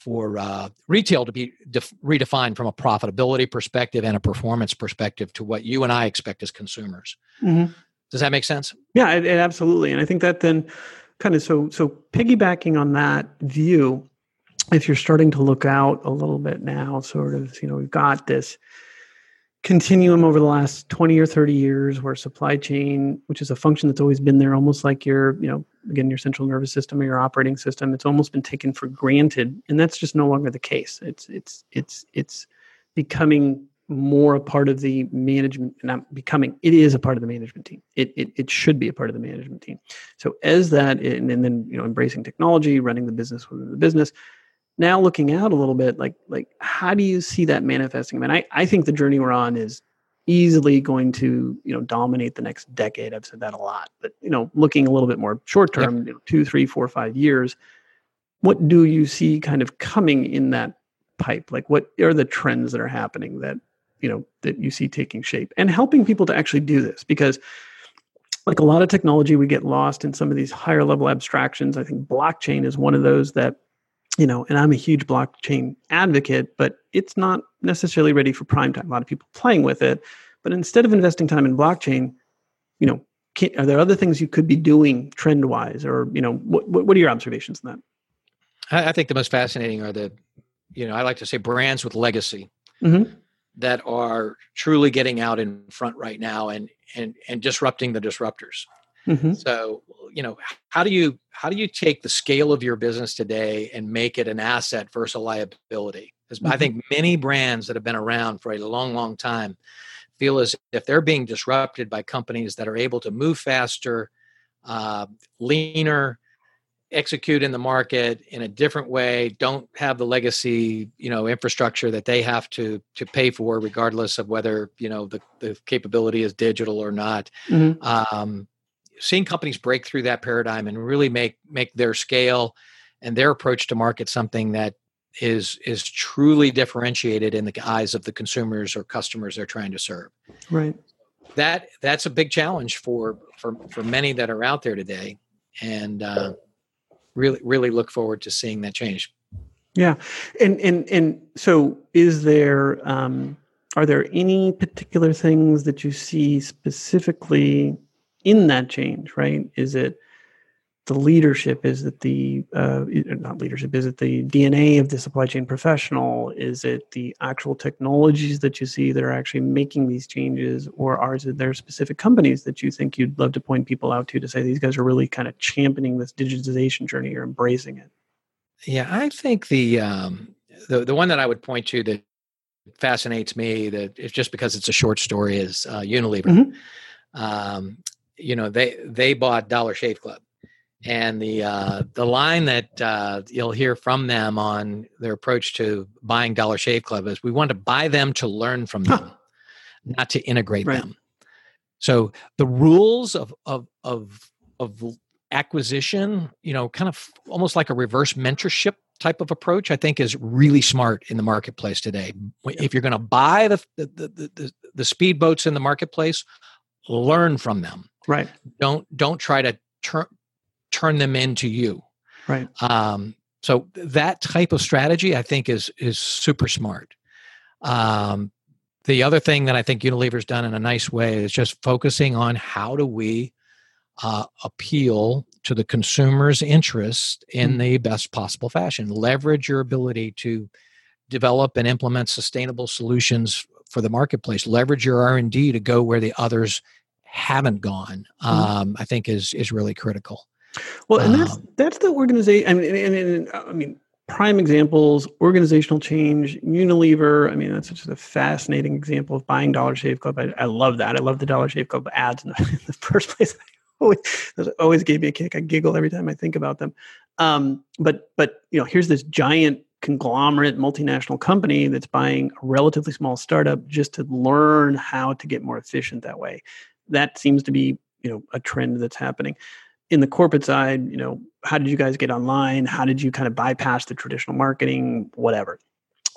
for uh, retail to be def- redefined from a profitability perspective and a performance perspective to what you and I expect as consumers. Mhm. Does that make sense? Yeah, it, it absolutely. And I think that then kind of so so piggybacking on that view, if you're starting to look out a little bit now, sort of, you know, we've got this continuum over the last 20 or 30 years where supply chain, which is a function that's always been there, almost like your, you know, again, your central nervous system or your operating system, it's almost been taken for granted. And that's just no longer the case. It's it's it's it's becoming more a part of the management and not becoming it is a part of the management team. It, it, it should be a part of the management team. So as that and, and then you know embracing technology running the business within the business now looking out a little bit like like how do you see that manifesting? I mean i, I think the journey we're on is easily going to you know dominate the next decade. I've said that a lot but you know looking a little bit more short term you know, two three four five years what do you see kind of coming in that pipe? Like what are the trends that are happening that you know that you see taking shape and helping people to actually do this because like a lot of technology, we get lost in some of these higher level abstractions. I think blockchain is one of those that, you know, and I'm a huge blockchain advocate, but it's not necessarily ready for prime time. A lot of people playing with it. But instead of investing time in blockchain, you know, can, are there other things you could be doing trend wise, or you know, what what are your observations on that? I, think the most fascinating are the, you know, I like to say brands with legacy. Mm-hmm that are truly getting out in front right now and and and disrupting the disruptors. Mm-hmm. So, you know, how do you how do you take the scale of your business today and make it an asset versus a liability? Because mm-hmm. I think many brands that have been around for a long, long time feel as if they're being disrupted by companies that are able to move faster, uh, leaner, execute in the market in a different way don't have the legacy you know infrastructure that they have to to pay for regardless of whether you know the, the capability is digital or not. Mm-hmm. um, seeing companies break through that paradigm and really make make their scale and their approach to market something that is is truly differentiated in the eyes of the consumers or customers they're trying to serve. Right. That that's a big challenge for for for many that are out there today. And uh, really really look forward to seeing that change. Yeah. And and and so is there um are there any particular things that you see specifically in that change right? Is it the leadership? Is it the uh, not leadership? Is it the DNA of the supply chain professional? Is it the actual technologies that you see that are actually making these changes, or are there specific companies that you think you'd love to point people out to to say these guys are really kind of championing this digitization journey or embracing it? Yeah, I think the um, the the one that I would point to that fascinates me that it's just because it's a short story is uh, Unilever. Mm-hmm. Um, you know, they they bought Dollar Shave Club and the uh, the line that uh, you'll hear from them on their approach to buying Dollar Shave Club is we want to buy them to learn from them, huh. not to integrate right. them. So the rules of of of of acquisition, you know, kind of almost like a reverse mentorship type of approach, I think is really smart in the marketplace today. If you're going to buy the the, the the the speedboats in the marketplace, learn from them. Right. Don't don't try to turn them into you. Right. Um, so that type of strategy, I think, is is super smart. Um, the other thing that I think Unilever's done in a nice way is just focusing on how do we uh, appeal to the consumer's interest in mm-hmm. the best possible fashion. Leverage your ability to develop and implement sustainable solutions for the marketplace. Leverage your R and D to go where the others haven't gone. Mm-hmm. Um, I think is is really critical. Well, and that's um, that's the organization. I mean, and, and, and, I mean, prime examples: organizational change, Unilever. I mean, that's just a fascinating example of buying Dollar Shave Club. I, I love that. I love the Dollar Shave Club ads in the, in the first place. always, always gave me a kick. I giggle every time I think about them. Um, but but you know, here's this giant conglomerate multinational company that's buying a relatively small startup just to learn how to get more efficient that way. That seems to be you know a trend that's happening in the corporate side, you know, how did you guys get online? How did you kind of bypass the traditional marketing, whatever?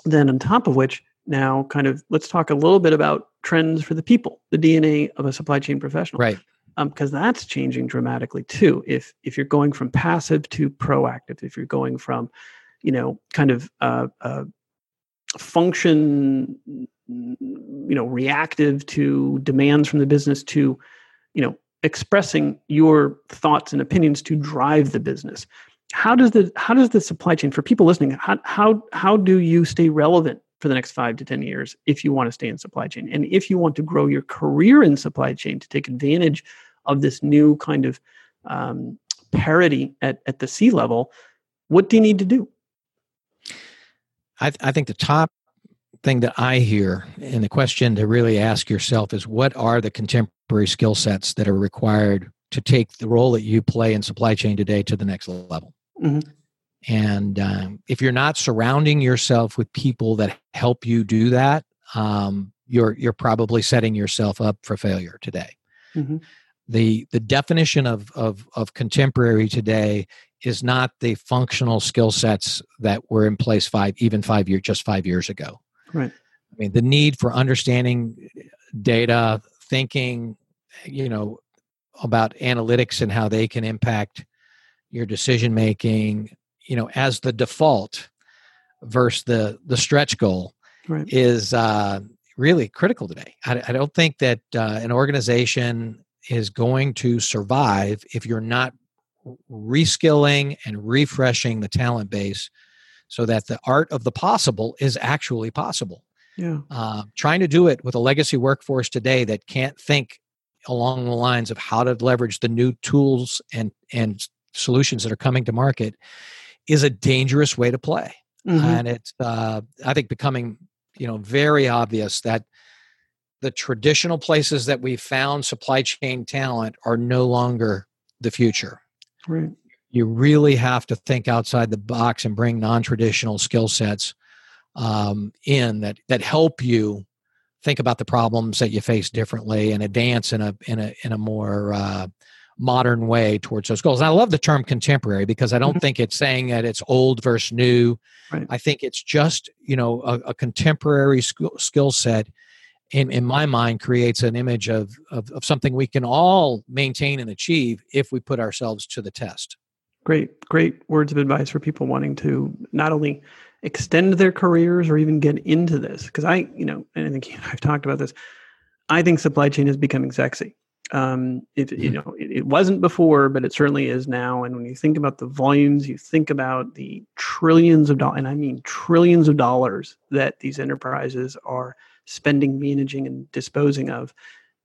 Then, on top of which, now kind of let's talk a little bit about trends for the people, the DNA of a supply chain professional. Right. Because um, that's changing dramatically too. If if you're going from passive to proactive, if you're going from, you know, kind of uh, uh, function, you know, reactive to demands from the business to, you know, expressing your thoughts and opinions to drive the business. How does the how does the supply chain for people listening how how how do you stay relevant for the next 5 to 10 years if you want to stay in supply chain? And if you want to grow your career in supply chain to take advantage of this new kind of um, parity at, at the C level what do you need to do? I, th- I think the top thing that I hear and the question to really ask yourself is what are the contemporary skill sets that are required to take the role that you play in supply chain today to the next level? Mm-hmm. And um, if you're not surrounding yourself with people that help you do that, um, you're you're probably setting yourself up for failure today. Mm-hmm. The the definition of, of of contemporary today is not the functional skill sets that were in place five even five years just five years ago. Right. I mean, the need for understanding data, thinking, you know, about analytics and how they can impact your decision making, you know, as the default versus the the stretch goal right. is uh, really critical today. I, I don't think that uh, an organization is going to survive if you're not reskilling and refreshing the talent base so that the art of the possible is actually possible. Yeah. Uh, trying to do it with a legacy workforce today that can't think along the lines of how to leverage the new tools and and solutions that are coming to market is a dangerous way to play. Mm-hmm. And it's uh, I think becoming you know very obvious that the traditional places that we found supply chain talent are no longer the future. Right. You really have to think outside the box and bring non-traditional skill sets um, in that that help you think about the problems that you face differently and advance in a in a in a more uh, modern way towards those goals. And I love the term contemporary because I don't mm-hmm. think it's saying that it's old versus new. Right. I think it's just you know a, a contemporary skill, skill set. In, in my mind creates an image of, of, of something we can all maintain and achieve if we put ourselves to the test great great words of advice for people wanting to not only extend their careers or even get into this because i you know and i think i've talked about this i think supply chain is becoming sexy um, it, you mm-hmm. know it, it, wasn't before but it certainly is now and when you think about the volumes you think about the trillions of dollars and i mean trillions of dollars that these enterprises are spending managing and disposing of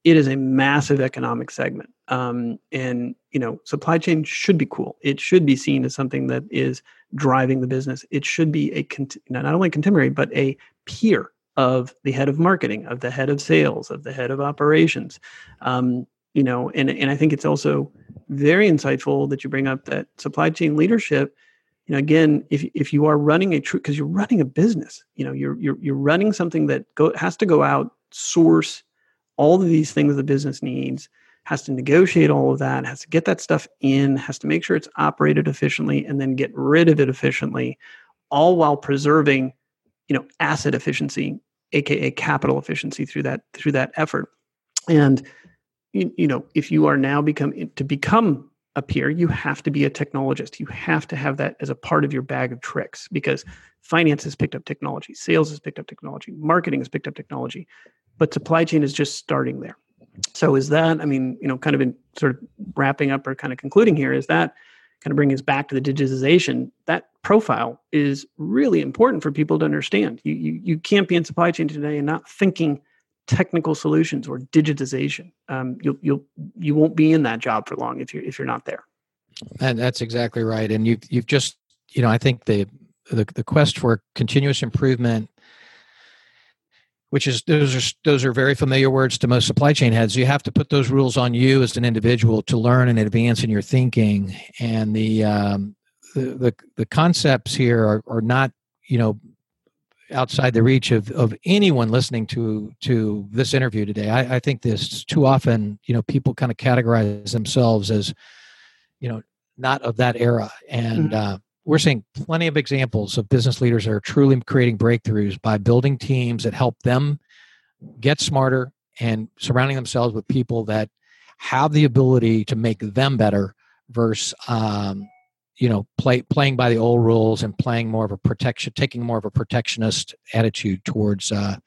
it is a massive economic segment. Um, and you know supply chain should be cool. It should be seen as something that is driving the business. It should be a cont- not only contemporary but a peer of the head of marketing of the head of sales of the head of operations. Um, you know and, and i think it's also very insightful that you bring up that supply chain leadership. You know again if, if you are running a true because you're running a business you know you're, you're you're running something that go has to go out source all of these things the business needs has to negotiate all of that has to get that stuff in has to make sure it's operated efficiently and then get rid of it efficiently all while preserving you know asset efficiency aka capital efficiency through that through that effort. And you, you know if you are now become to become a peer you have to be a technologist. You have to have that as a part of your bag of tricks because finance has picked up technology sales has picked up technology marketing has picked up technology but supply chain is just starting there. So is that, I mean, you know, kind of in sort of wrapping up or kind of concluding here, is that kind of bringing us back to the digitization, that profile is really important for people to understand. You, you, you can't be in supply chain today and not thinking technical solutions or digitization. Um, you'll, you'll, you won't be in that job for long if you're, if you're not there. And that's exactly right. And you've, you've just, you know, I think the, the, the quest for continuous improvement which is those are those are very familiar words to most supply chain heads. You have to put those rules on you as an individual to learn and advance in your thinking. And the um, the, the, the concepts here are, are not you know outside the reach of, of anyone listening to to this interview today. I, I think this too often you know people kind of categorize themselves as you know not of that era and. Mm-hmm. Uh, we're seeing plenty of examples of business leaders that are truly creating breakthroughs by building teams that help them get smarter and surrounding themselves with people that have the ability to make them better versus um, you know play, playing by the old rules and playing more of a protection taking more of a protectionist attitude towards uh,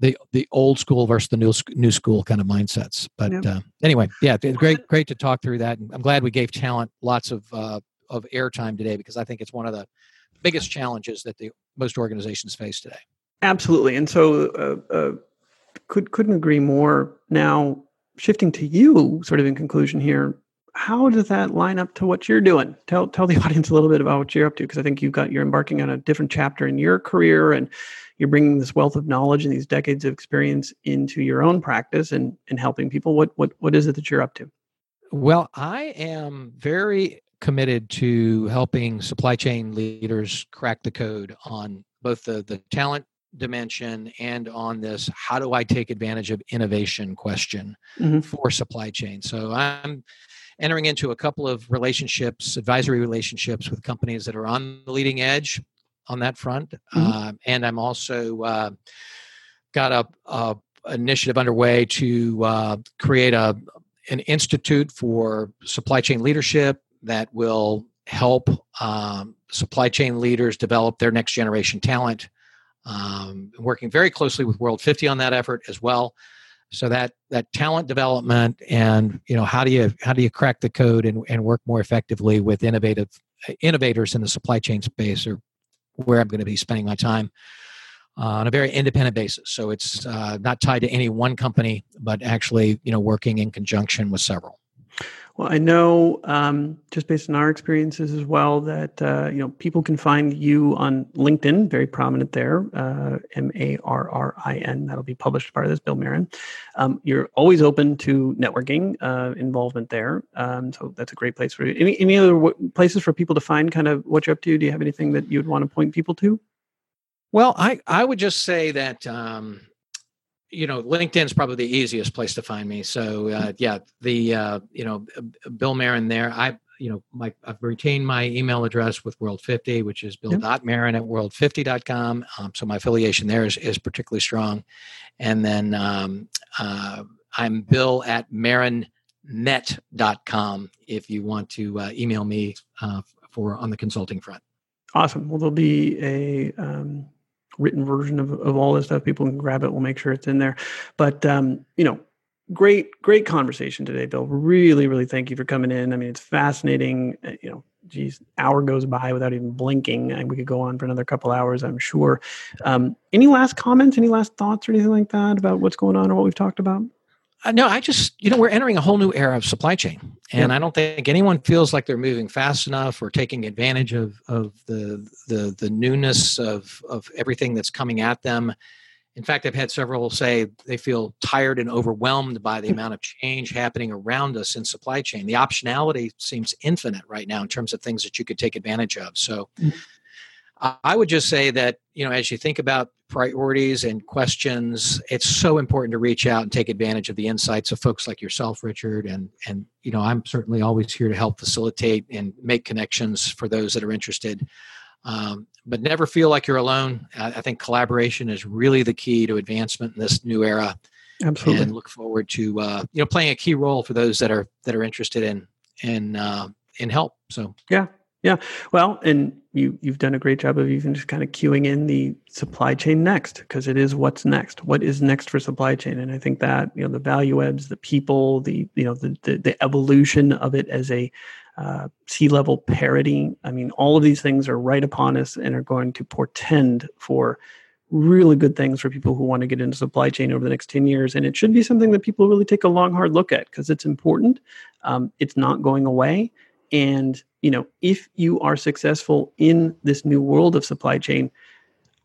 the the old school versus the new new school kind of mindsets but yep. uh, anyway yeah great great to talk through that i'm glad we gave talent lots of uh, of airtime today because I think it's one of the biggest challenges that the most organizations face today. Absolutely, and so uh, uh, could couldn't agree more. Now shifting to you, sort of in conclusion here, how does that line up to what you're doing? Tell tell the audience a little bit about what you're up to because I think you've got you're embarking on a different chapter in your career and you're bringing this wealth of knowledge and these decades of experience into your own practice and and helping people. What what what is it that you're up to? Well, I am very committed to helping supply chain leaders crack the code on both the, the talent dimension and on this how do I take advantage of innovation question mm-hmm. for supply chain. So I'm entering into a couple of relationships, advisory relationships with companies that are on the leading edge on that front. Mm-hmm. Uh, and I'm also uh, got a, a, initiative underway to uh, create a an institute for supply chain leadership that will help um, supply chain leaders develop their next generation talent. Um, working very closely with World 50 on that effort as well. So that that talent development and you know how do you how do you crack the code and, and work more effectively with innovative innovators in the supply chain space or where I'm going to be spending my time uh, on a very independent basis. So it's uh, not tied to any one company, but actually you know working in conjunction with several. Well, I know um, just based on our experiences as well that uh, you know people can find you on LinkedIn, very prominent there, uh, M A R R I N. That'll be published part of this, Bill Marin. Um, you're always open to networking uh, involvement there, um, so that's a great place for you. Any any other w- places for people to find kind of what you're up to? Do you have anything that you'd want to point people to? Well, I I would just say that um, you know linkedin's probably the easiest place to find me. So uh, yeah the uh, you know bill marin there. I you know my i've retained my email address with world 50 which is bill.marin at world50.com um, so my affiliation there is, is particularly strong. And then um, uh, i'm bill at marinnet.com if you want to uh, email me uh, for on the consulting front. Awesome. Well there'll be a um written version of, of all this stuff. People can grab it. We'll make sure it's in there. But um, you know, great, great conversation today, Bill. Really, really thank you for coming in. I mean, it's fascinating. Uh, you know, geez, hour goes by without even blinking, and we could go on for another couple hours, I'm sure. Um, any last comments? Any last thoughts or anything like that about what's going on or what we've talked about? Uh, no, I just, you know, we're entering a whole new era of supply chain. And I don't think anyone feels like they're moving fast enough or taking advantage of, of the, the, the newness of, of everything that's coming at them. In fact, I've had several say they feel tired and overwhelmed by the hmm. amount of change happening around us in supply chain. The optionality seems infinite right now in terms of things that you could take advantage of. So, mm-hmm. I would just say that, you know, as you think about priorities and questions, it's so important to reach out and take advantage of the insights of folks like yourself, Richard. And, and you know, I'm certainly always here to help facilitate and make connections for those that are interested. Um, but never feel like you're alone. I, I, think collaboration is really the key to advancement in this new era. Absolutely. And look forward to, uh, you know, playing a key role for those that are, that are interested in, in, uh, in help. So, yeah, yeah. Well, and you you've done a great job of even just kind of queuing in the supply chain next because it is what's next. What is next for supply chain? And I think that you know the value adds, the people, the you know the the, the evolution of it as a uh, C-level parity. I mean, all of these things are right upon us and are going to portend for really good things for people who want to get into supply chain over the next 10 years. And it should be something that people really take a long, hard look at because it's important. Um, it's not going away. And you know, if you are successful in this new world of supply chain,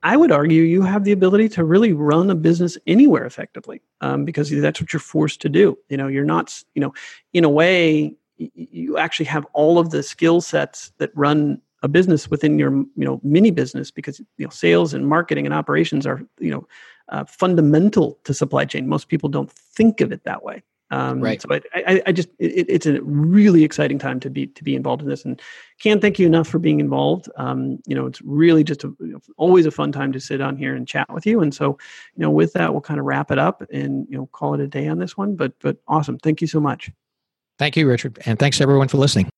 I would argue you have the ability to really run a business anywhere effectively um, because that's what you're forced to do. You know, you're not, you know, in a way, you actually have all of the skill sets that run a business within your, you know, mini business because you know sales and marketing and operations are, you know, uh, fundamental to supply chain. Most people don't think of it that way. Um, right. So I, I, I just it, it's a really exciting time to be to be involved in this, and can't thank you enough for being involved. Um, you know, it's really just a, always a fun time to sit on here and chat with you. And so, you know, with that, we'll kind of wrap it up and you know call it a day on this one. But but awesome, thank you so much. Thank you, Richard, and thanks everyone for listening.